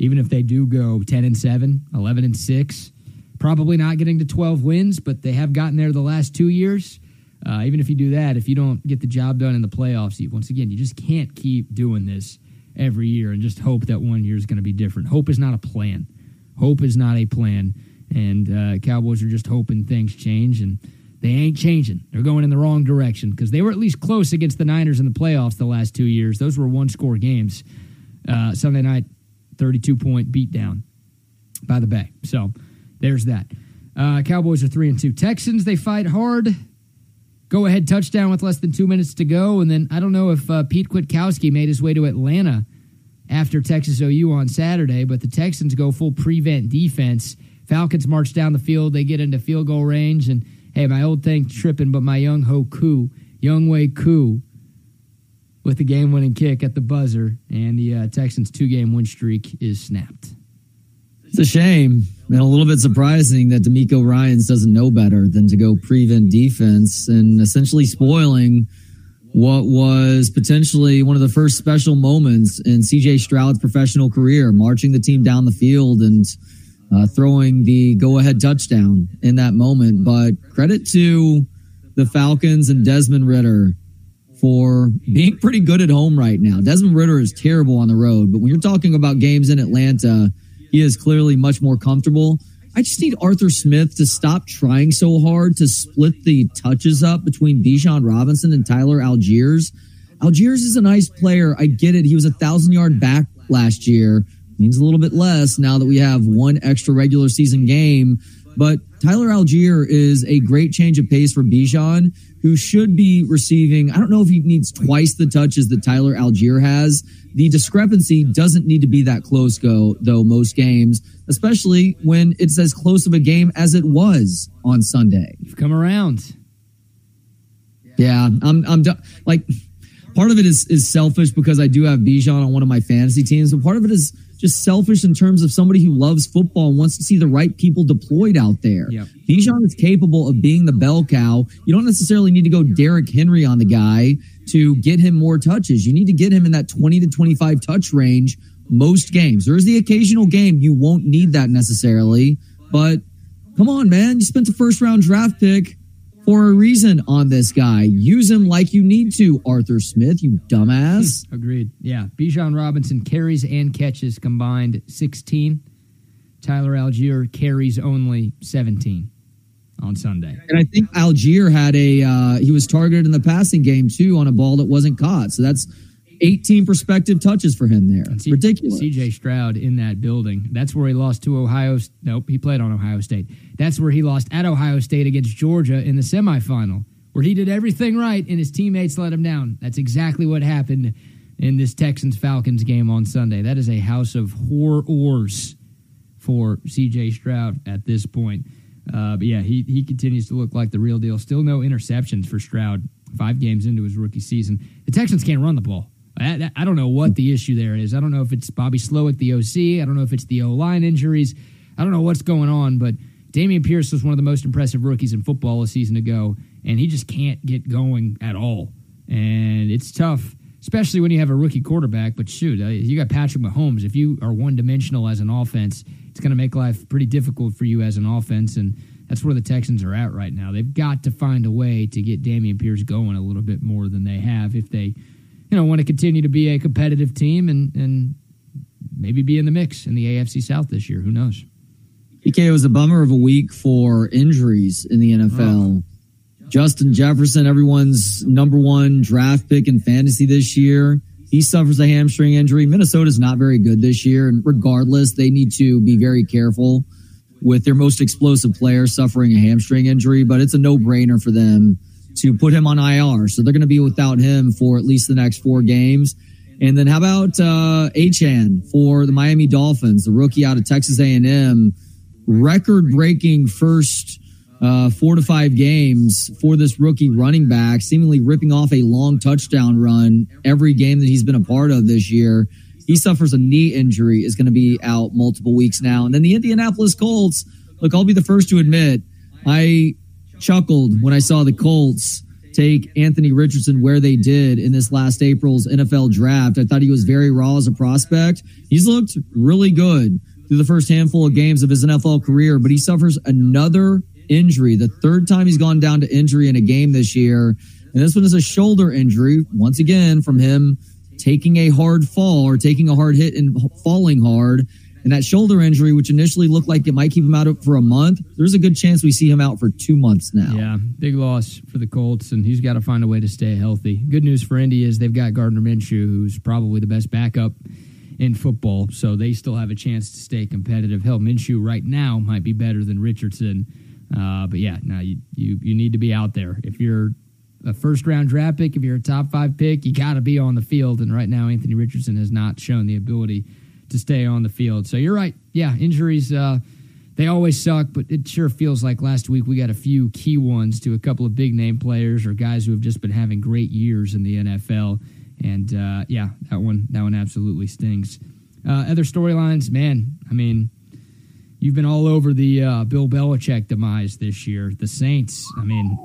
even if they do go 10 and 7, 11 and 6, probably not getting to 12 wins, but they have gotten there the last two years. Uh, even if you do that, if you don't get the job done in the playoffs, you, once again, you just can't keep doing this every year and just hope that one year is going to be different. Hope is not a plan. Hope is not a plan. And uh, Cowboys are just hoping things change, and they ain't changing. They're going in the wrong direction because they were at least close against the Niners in the playoffs the last two years. Those were one score games. Uh, Sunday night, 32 point beatdown by the Bay. So there's that. Uh, Cowboys are 3 and 2. Texans, they fight hard. Go ahead touchdown with less than two minutes to go. And then I don't know if uh, Pete Kwiatkowski made his way to Atlanta after Texas OU on Saturday, but the Texans go full prevent defense. Falcons march down the field. They get into field goal range. And hey, my old thing tripping, but my Younghoe Koo, Young Wei Koo, with the game winning kick at the buzzer. And the uh, Texans' two game win streak is snapped. It's a shame and a little bit surprising that DeMeco Ryans doesn't know better than to go prevent defense and essentially spoiling what was potentially one of the first special moments in CJ Stroud's professional career, marching the team down the field and uh, throwing the go ahead touchdown in that moment. But credit to the Falcons and Desmond Ridder for being pretty good at home right now. Desmond Ridder is terrible on the road, but when you're talking about games in Atlanta, he is clearly much more comfortable. I just need Arthur Smith to stop trying so hard to split the touches up between Bijan Robinson and Tyler Allgeier. Allgeier is a nice player. I get it. He was a thousand yard back last year. Means a little bit less now that we have one extra regular season game. But Tyler Allgeier is a great change of pace for Bijan, who should be receiving. I don't know if he needs twice the touches that Tyler Allgeier has. The discrepancy doesn't need to be that close, go though most games, especially when it's as close of a game as it was on Sunday. You've come around. Yeah, I'm. I'm like part of it is is selfish because I do have Bijan on one of my fantasy teams, but part of it is just selfish in terms of somebody who loves football and wants to see the right people deployed out there. Yep. Bijan is capable of being the bell cow. You don't necessarily need to go Derrick Henry on the guy to get him more touches. You need to get him in that 20 to 25 touch range most games. There is the occasional game you won't need that necessarily, but come on, man. You spent the first round draft pick for a reason on this guy. Use him like you need to, Arthur Smith, you dumbass. Agreed. Yeah. Bijan Robinson carries and catches combined 16. Tyler Allgeier carries only 17 on Sunday. And I think Allgeier had a, uh, he was targeted in the passing game too on a ball that wasn't caught. So that's 18 prospective touches for him there. C- Ridiculous. CJ Stroud in that building. That's where he lost to Ohio. Nope, he played on Ohio State. That's where he lost at Ohio State against Georgia in the semifinal, where he did everything right and his teammates let him down. That's exactly what happened in this Texans Falcons game on Sunday. That is a house of horrors for CJ Stroud at this point. Uh, but yeah, he he continues to look like the real deal. Still no interceptions for Stroud. Five games into his rookie season, the Texans can't run the ball. I, I, don't know what the issue there is. I don't know if it's Bobby Slowik, the OC. I don't know if it's the O line injuries. I don't know what's going on, but Dameon Pierce was one of the most impressive rookies in football a season ago, and he just can't get going at all. And it's tough, especially when you have a rookie quarterback. But shoot, uh, you got Patrick Mahomes. If you are one dimensional as an offense, it's going to make life pretty difficult for you as an offense. And that's where the Texans are at right now. They've got to find a way to get Dameon Pierce going a little bit more than they have if they you know, want to continue to be a competitive team and, and maybe be in the mix in the AFC South this year. Who knows? BK, it was a bummer of a week for injuries in the NFL. Oh. Justin Jefferson, everyone's number one draft pick in fantasy this year. He suffers a hamstring injury. Minnesota's not very good this year. And regardless, they need to be very careful with their most explosive player suffering a hamstring injury, but it's a no brainer for them to put him on IR. So they're going to be without him for at least the next four games. And then how about uh, Achane for the Miami Dolphins, the rookie out of Texas A&M, record-breaking first uh, four to five games for this rookie running back, seemingly ripping off a long touchdown run every game that he's been a part of this year. He suffers a knee injury, is going to be out multiple weeks now. And then the Indianapolis Colts, look, I'll be the first to admit, I chuckled when I saw the Colts take Anthony Richardson where they did in this last April's NFL draft. I thought he was very raw as a prospect. He's looked really good through the first handful of games of his NFL career, but he suffers another injury, the third time he's gone down to injury in a game this year. And this one is a shoulder injury, once again, from him taking a hard fall or taking a hard hit and falling hard. And that shoulder injury, which initially looked like it might keep him out for a month, there's a good chance we see him out for two months now. Yeah, big loss for the Colts, and he's got to find a way to stay healthy. Good news for Indy is they've got Gardner Minshew, who's probably the best backup in football, so they still have a chance to stay competitive. Hell, Minshew right now might be better than Richardson. Uh, but yeah, now you, you you need to be out there. If you're a first round draft pick, if you're a top five pick, you got to be on the field. And right now, Anthony Richardson has not shown the ability to stay on the field. So you're right. Yeah, injuries, uh, they always suck, but it sure feels like last week we got a few key ones to a couple of big name players or guys who have just been having great years in the NFL. And uh, yeah, that one that one absolutely stings. Uh, other storylines, man. I mean, you've been all over the uh, Bill Belichick demise this year. The Saints. I mean,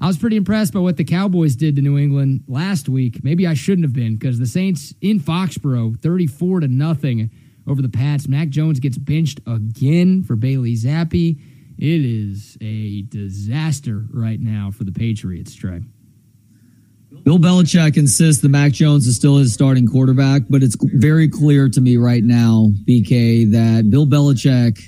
I was pretty impressed by what the Cowboys did to New England last week. Maybe I shouldn't have been because the Saints in Foxborough, 34 to nothing over the Pats. Mac Jones gets benched again for Bailey Zappe. It is a disaster right now for the Patriots, Trey. Bill Belichick insists that Mac Jones is still his starting quarterback, but it's very clear to me right now, BK, that Bill Belichick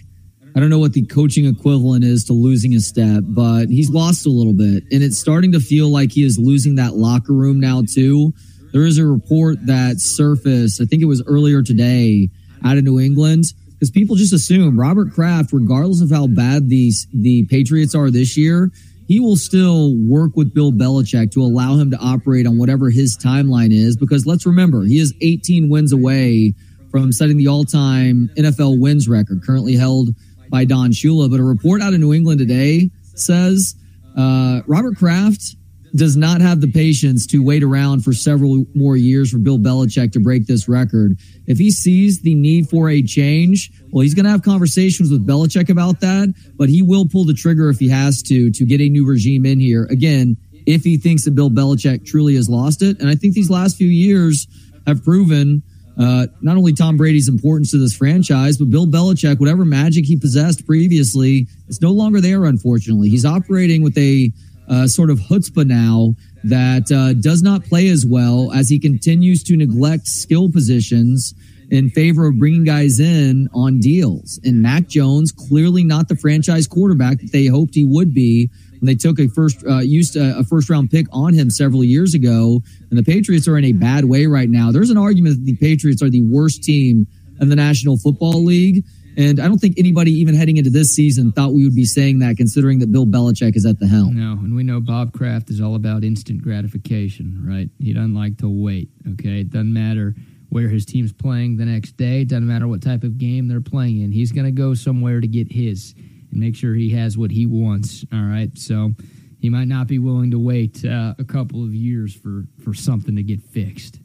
I don't know what the coaching equivalent is to losing a step, but he's lost a little bit. And it's starting to feel like he is losing that locker room now, too. There is a report that surfaced, I think it was earlier today, out of New England, because people just assume Robert Kraft, regardless of how bad these the Patriots are this year, he will still work with Bill Belichick to allow him to operate on whatever his timeline is. Because let's remember, he is 18 wins away from setting the all-time NFL wins record, currently held by Don Shula. But a report out of New England today says uh, Robert Kraft does not have the patience to wait around for several more years for Bill Belichick to break this record. If he sees the need for a change, well, he's going to have conversations with Belichick about that, but he will pull the trigger if he has to to get a new regime in here. Again, if he thinks that Bill Belichick truly has lost it. And I think these last few years have proven uh, not only Tom Brady's importance to this franchise, but Bill Belichick, whatever magic he possessed previously, it's no longer there, unfortunately. He's operating with a uh, sort of chutzpah now that uh, does not play as well as he continues to neglect skill positions in favor of bringing guys in on deals. And Mac Jones, clearly not the franchise quarterback that they hoped he would be when they took a first uh, used a, a, first round pick on him several years ago. And the Patriots are in a bad way right now. There's an argument that the Patriots are the worst team in the National Football League. And I don't think anybody, even heading into this season, thought we would be saying that, considering that Bill Belichick is at the helm. No, and we know Bob Kraft is all about instant gratification, right? He doesn't like to wait. Okay, it doesn't matter where his team's playing the next day. It doesn't matter what type of game they're playing in. He's going to go somewhere to get his and make sure he has what he wants. All right, so he might not be willing to wait uh, a couple of years for for something to get fixed.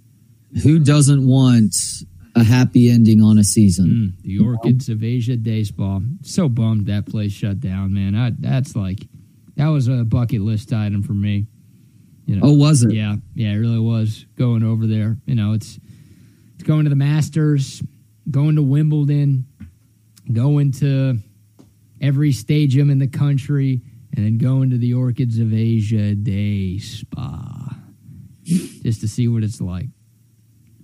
Who doesn't want a happy ending on a season? Mm, the Orchids of Asia Baseball. So bummed that place shut down, man. I, that's like that was a bucket list item for me. You know, oh, was it? Yeah, yeah, it really was. Going over there, you know, it's it's going to the Masters, going to Wimbledon, going to every stadium in the country, and then going to the Orchids of Asia Day Spa just to see what it's like.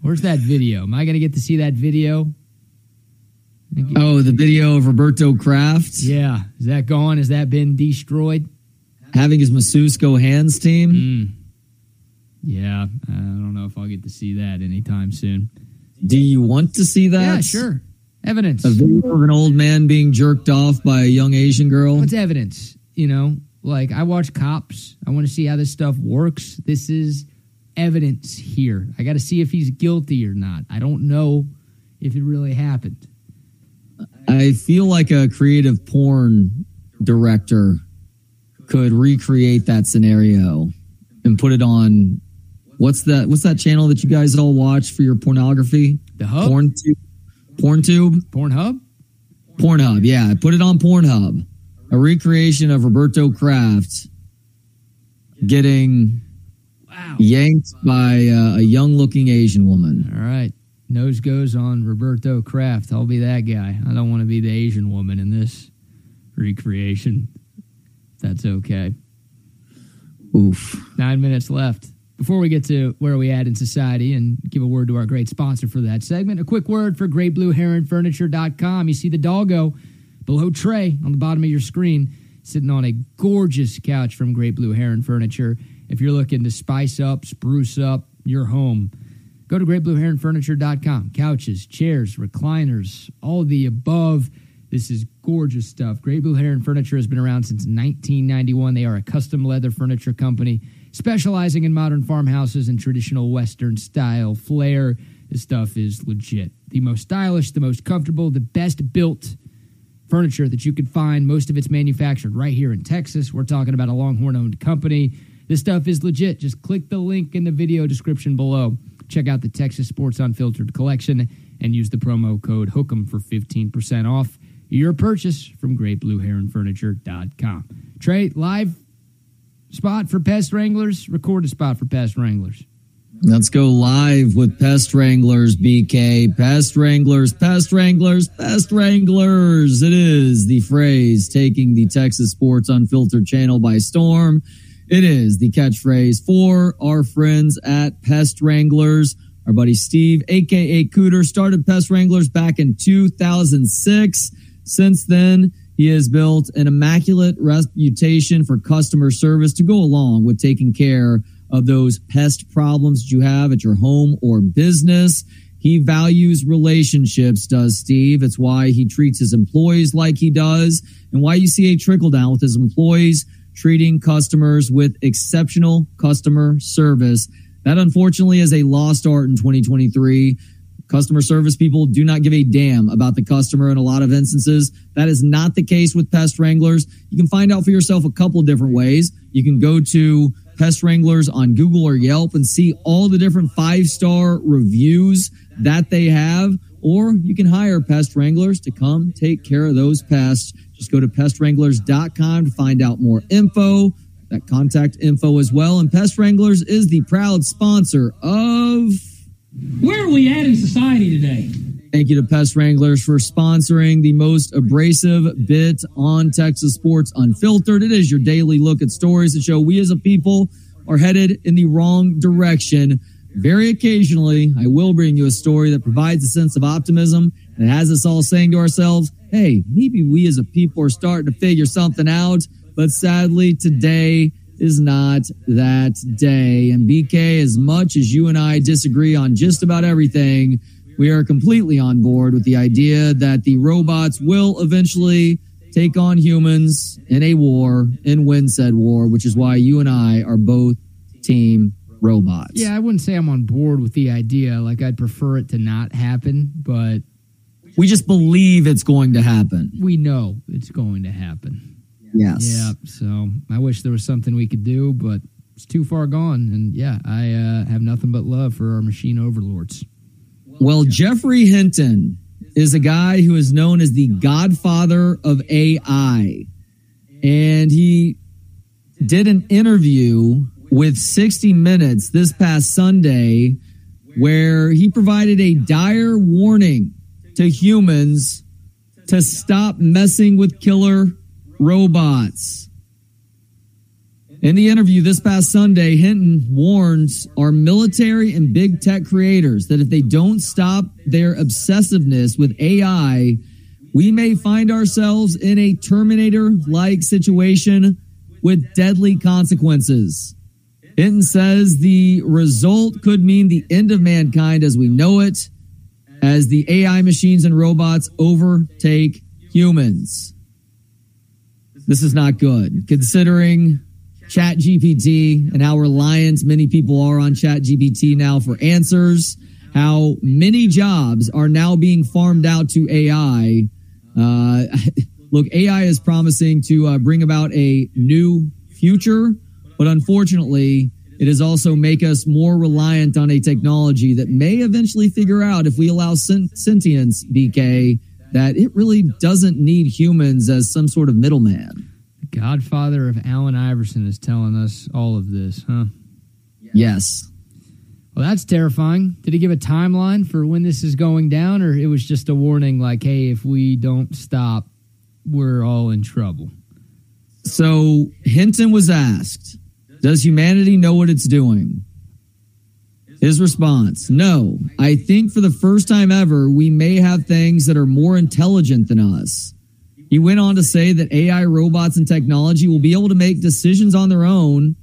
Where's that video? Am I going to get to see that video? Oh, the video of Roberto Kraft? Yeah. Is that gone? Has that been destroyed? Having his Masus go hands team? Mm. Yeah. I don't know if I'll get to see that anytime soon. Do you want to see that? Yeah, sure. Evidence. A video of an old man being jerked off by a young Asian girl. What's evidence? You know, like I watch cops. I want to see how this stuff works. This is evidence here. I got to see if he's guilty or not. I don't know if it really happened. I feel like a creative porn director could recreate that scenario and put it on what's that what's that channel that you guys all watch for your pornography? The hub? Porn tube. PornTube? Pornhub? Pornhub, yeah. Put it on Pornhub. A recreation of Roberto Kraft getting Wow. yanked by uh, a young looking Asian woman. All right. Nose goes on Roberto Kraft. I'll be that guy. I don't want to be the Asian woman in this recreation. That's okay. Oof. Nine minutes left. Before we get to where we at in society and give a word to our great sponsor for that segment, a quick word for greatblueheronfurniture.com. You see the doggo below Trey on the bottom of your screen, sitting on a gorgeous couch from Great Blue Heron Furniture. If you're looking to spice up, spruce up your home, go to greatblueheronfurniture.com. Couches, chairs, recliners, all the above. This is gorgeous stuff. Great Blue Heron Furniture has been around since 1991. They are a custom leather furniture company specializing in modern farmhouses and traditional Western style flair. This stuff is legit. The most stylish, the most comfortable, the best built furniture that you could find. Most of it's manufactured right here in Texas. We're talking about a Longhorn owned company. This stuff is legit. Just click the link in the video description below. Check out the Texas Sports Unfiltered collection and use the promo code HOOK'em for 15% off your purchase from greatblueheronfurniture.com. Trey, live spot for Pest Wranglers, record a spot for Pest Wranglers. Let's go live with Pest Wranglers, BK. Pest Wranglers, Pest Wranglers, Pest Wranglers. It is the phrase taking the Texas Sports Unfiltered channel by storm. It is the catchphrase for our friends at Pest Wranglers. Our buddy Steve, aka Cooter, started Pest Wranglers back in 2006. Since then, he has built an immaculate reputation for customer service to go along with taking care of those pest problems that you have at your home or business. He values relationships, does Steve. It's why he treats his employees like he does and why you see a trickle down with his employees treating customers with exceptional customer service. That unfortunately is a lost art in 2023. Customer service people do not give a damn about the customer in a lot of instances. That is not the case with Pest Wranglers. You can find out for yourself a couple different ways. You can go to Pest Wranglers on Google or Yelp and see all the different five star reviews that they have. Or you can hire Pest Wranglers to come take care of those pests. Just go to pestwranglers.com to find out more info, that contact info as well. And Pest Wranglers is the proud sponsor of. Where are we at in society today? Thank you to Pest Wranglers for sponsoring the most abrasive bit on Texas Sports Unfiltered. It is your daily look at stories that show we as a people are headed in the wrong direction. Very occasionally, I will bring you a story that provides a sense of optimism and has us all saying to ourselves, hey, maybe we as a people are starting to figure something out. But sadly, today is not that day. And BK, as much as you and I disagree on just about everything, we are completely on board with the idea that the robots will eventually take on humans in a war and win said war, which is why you and I are both team robots. Yeah, I wouldn't say I'm on board with the idea. Like, I'd prefer it to not happen, but We just believe it's going to happen. we know it's going to happen. Yes. Yeah, so I wish there was something we could do, but it's too far gone. And yeah, I uh, have nothing but love for our machine overlords. Well, Geoffrey Hinton is a guy who is known as the godfather of AI. And he did an interview with 60 Minutes this past Sunday where he provided a dire warning to humans to stop messing with killer robots. In the interview this past Sunday, Hinton warns our military and big tech creators that if they don't stop their obsessiveness with AI, we may find ourselves in a Terminator like situation with deadly consequences. Hinton says the result could mean the end of mankind as we know it, as the AI machines and robots overtake humans. This is not good, considering Chat GPT and how reliant many people are on Chat GPT now for answers, how many jobs are now being farmed out to AI. Uh, look, AI is promising to uh, bring about a new future, but unfortunately, it has also make us more reliant on a technology that may eventually figure out if we allow sentience, BK, that it really doesn't need humans as some sort of middleman. The godfather of Allen Iverson is telling us all of this, huh? Yes. Well, that's terrifying. Did he give a timeline for when this is going down, or it was just a warning like, hey, if we don't stop, we're all in trouble? So Hinton was asked, Does humanity know what it's doing? His response No. I think for the first time ever, we may have things that are more intelligent than us. He went on to say that AI robots and technology will be able to make decisions on their own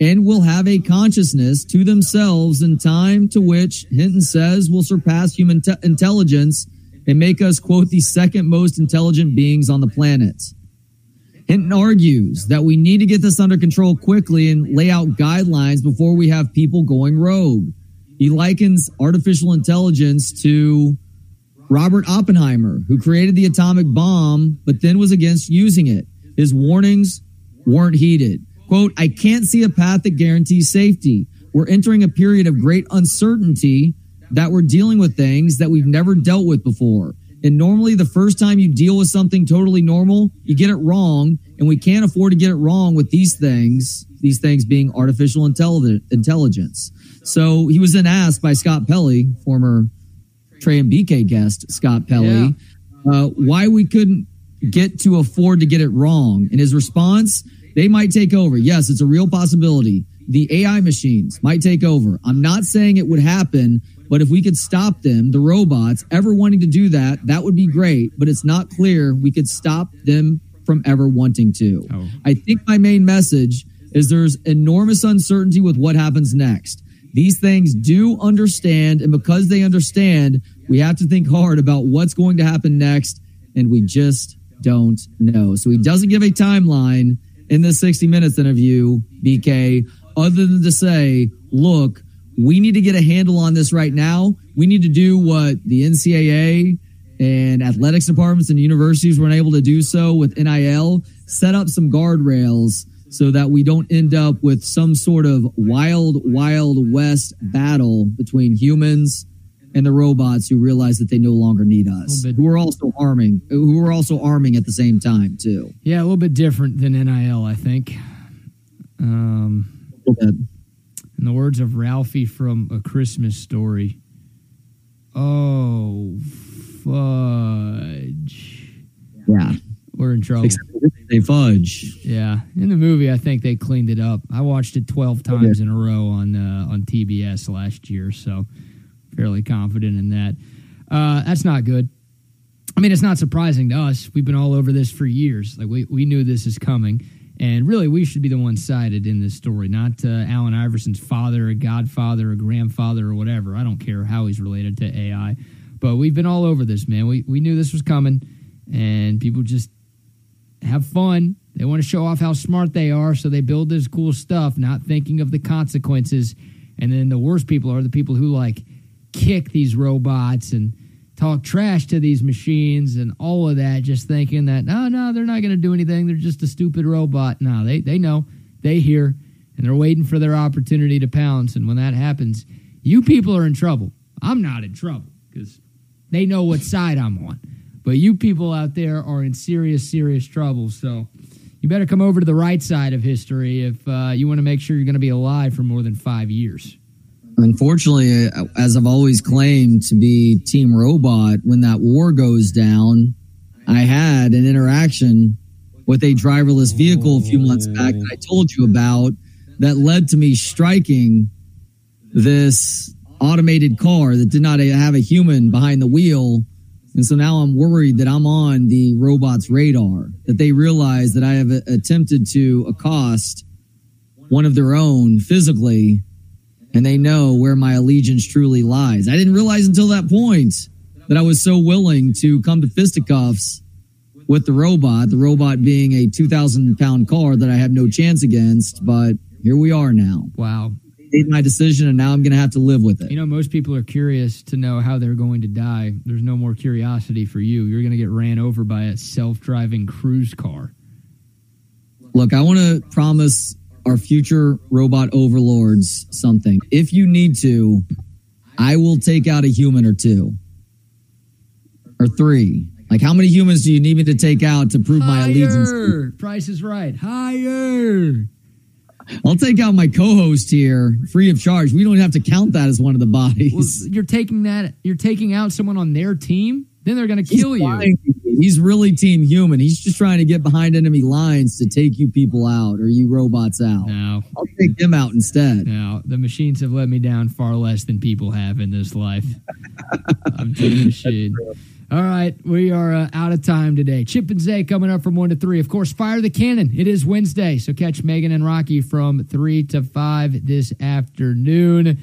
and will have a consciousness to themselves in time to which Hinton says will surpass human te- intelligence and make us, quote, the second most intelligent beings on the planet. Hinton argues that we need to get this under control quickly and lay out guidelines before we have people going rogue. He likens artificial intelligence to Robert Oppenheimer, who created the atomic bomb, but then was against using it. His warnings weren't heeded. Quote, I can't see a path that guarantees safety. We're entering a period of great uncertainty that we're dealing with things that we've never dealt with before. And normally, the first time you deal with something totally normal, you get it wrong. And we can't afford to get it wrong with these things, these things being artificial intelligence. So he was then asked by Scott Pelley, former Trey and BK guest Scott Pelley, yeah. uh, why we couldn't get to afford to get it wrong. And his response, they might take over. Yes, it's a real possibility. The AI machines might take over. I'm not saying it would happen, but if we could stop them, the robots, ever wanting to do that, that would be great. But it's not clear we could stop them from ever wanting to. Oh. I think my main message is there's enormous uncertainty with what happens next. These things do understand, and because they understand, we have to think hard about what's going to happen next, and we just don't know. So he doesn't give a timeline in this 60 Minutes interview, BK, other than to say, look, we need to get a handle on this right now. We need to do what the NCAA and athletics departments and universities weren't able to do so with NIL, set up some guardrails so that we don't end up with some sort of wild, wild west battle between humans and the robots who realize that they no longer need us, who are also arming, who are also arming at the same time too. Yeah, a little bit different than NIL, I think. Um, in the words of Ralphie from A Christmas Story, oh, fudge. Yeah. We're in trouble. They fudge. Yeah. In the movie, I think they cleaned it up. I watched it 12 times in a row on uh, on TBS last year, so fairly confident in that. Uh, that's not good. I mean, it's not surprising to us. We've been all over this for years. Like we, we knew this is coming. And really, we should be the ones cited in this story, not uh, Allen Iverson's father, a godfather, a grandfather, or whatever. I don't care how he's related to AI. But we've been all over this, man. We, we knew this was coming, and people just have fun. They want to show off how smart they are, so they build this cool stuff, not thinking of the consequences. And then the worst people are the people who like kick these robots and talk trash to these machines and all of that, just thinking that no, no, they're not going to do anything. They're just a stupid robot. No, they they know, they hear, and they're waiting for their opportunity to pounce. And when that happens, you people are in trouble. I'm not in trouble because they know what side I'm on. But you people out there are in serious, serious trouble. So you better come over to the right side of history if uh, you want to make sure you're going to be alive for more than five years. Unfortunately, as I've always claimed to be Team Robot, when that war goes down, I had an interaction with a driverless vehicle a few months back that I told you about that led to me striking this automated car that did not have a human behind the wheel. And so now I'm worried that I'm on the robot's radar, that they realize that I have attempted to accost one of their own physically and they know where my allegiance truly lies. I didn't realize until that point that I was so willing to come to fisticuffs with the robot, the robot being a 2,000 pound car that I have no chance against. But here we are now. Wow. Made my decision, and now I'm going to have to live with it. You know, most people are curious to know how they're going to die. There's no more curiosity for you. You're going to get ran over by a self driving cruise car. Look, I want to promise our future robot overlords something. If you need to, I will take out a human or two or three. Like, how many humans do you need me to take out to prove my allegiance? Higher. Price is right. Higher. I'll take out my co-host here free of charge. We don't have to count that as one of the bodies. Well, you're taking that. You're taking out someone on their team. Then they're going to kill you. He's really team human. He's just trying to get behind enemy lines to take you people out or you robots out. No, I'll take him out instead. no. The machines have let me down far less than people have in this life. I'm Team Machine. All right, we are uh, out of time today. Chip and Zay coming up from 1 to 3. Of course, Fire the Cannon. It is Wednesday, so catch Megan and Rocky from 3 to 5 this afternoon.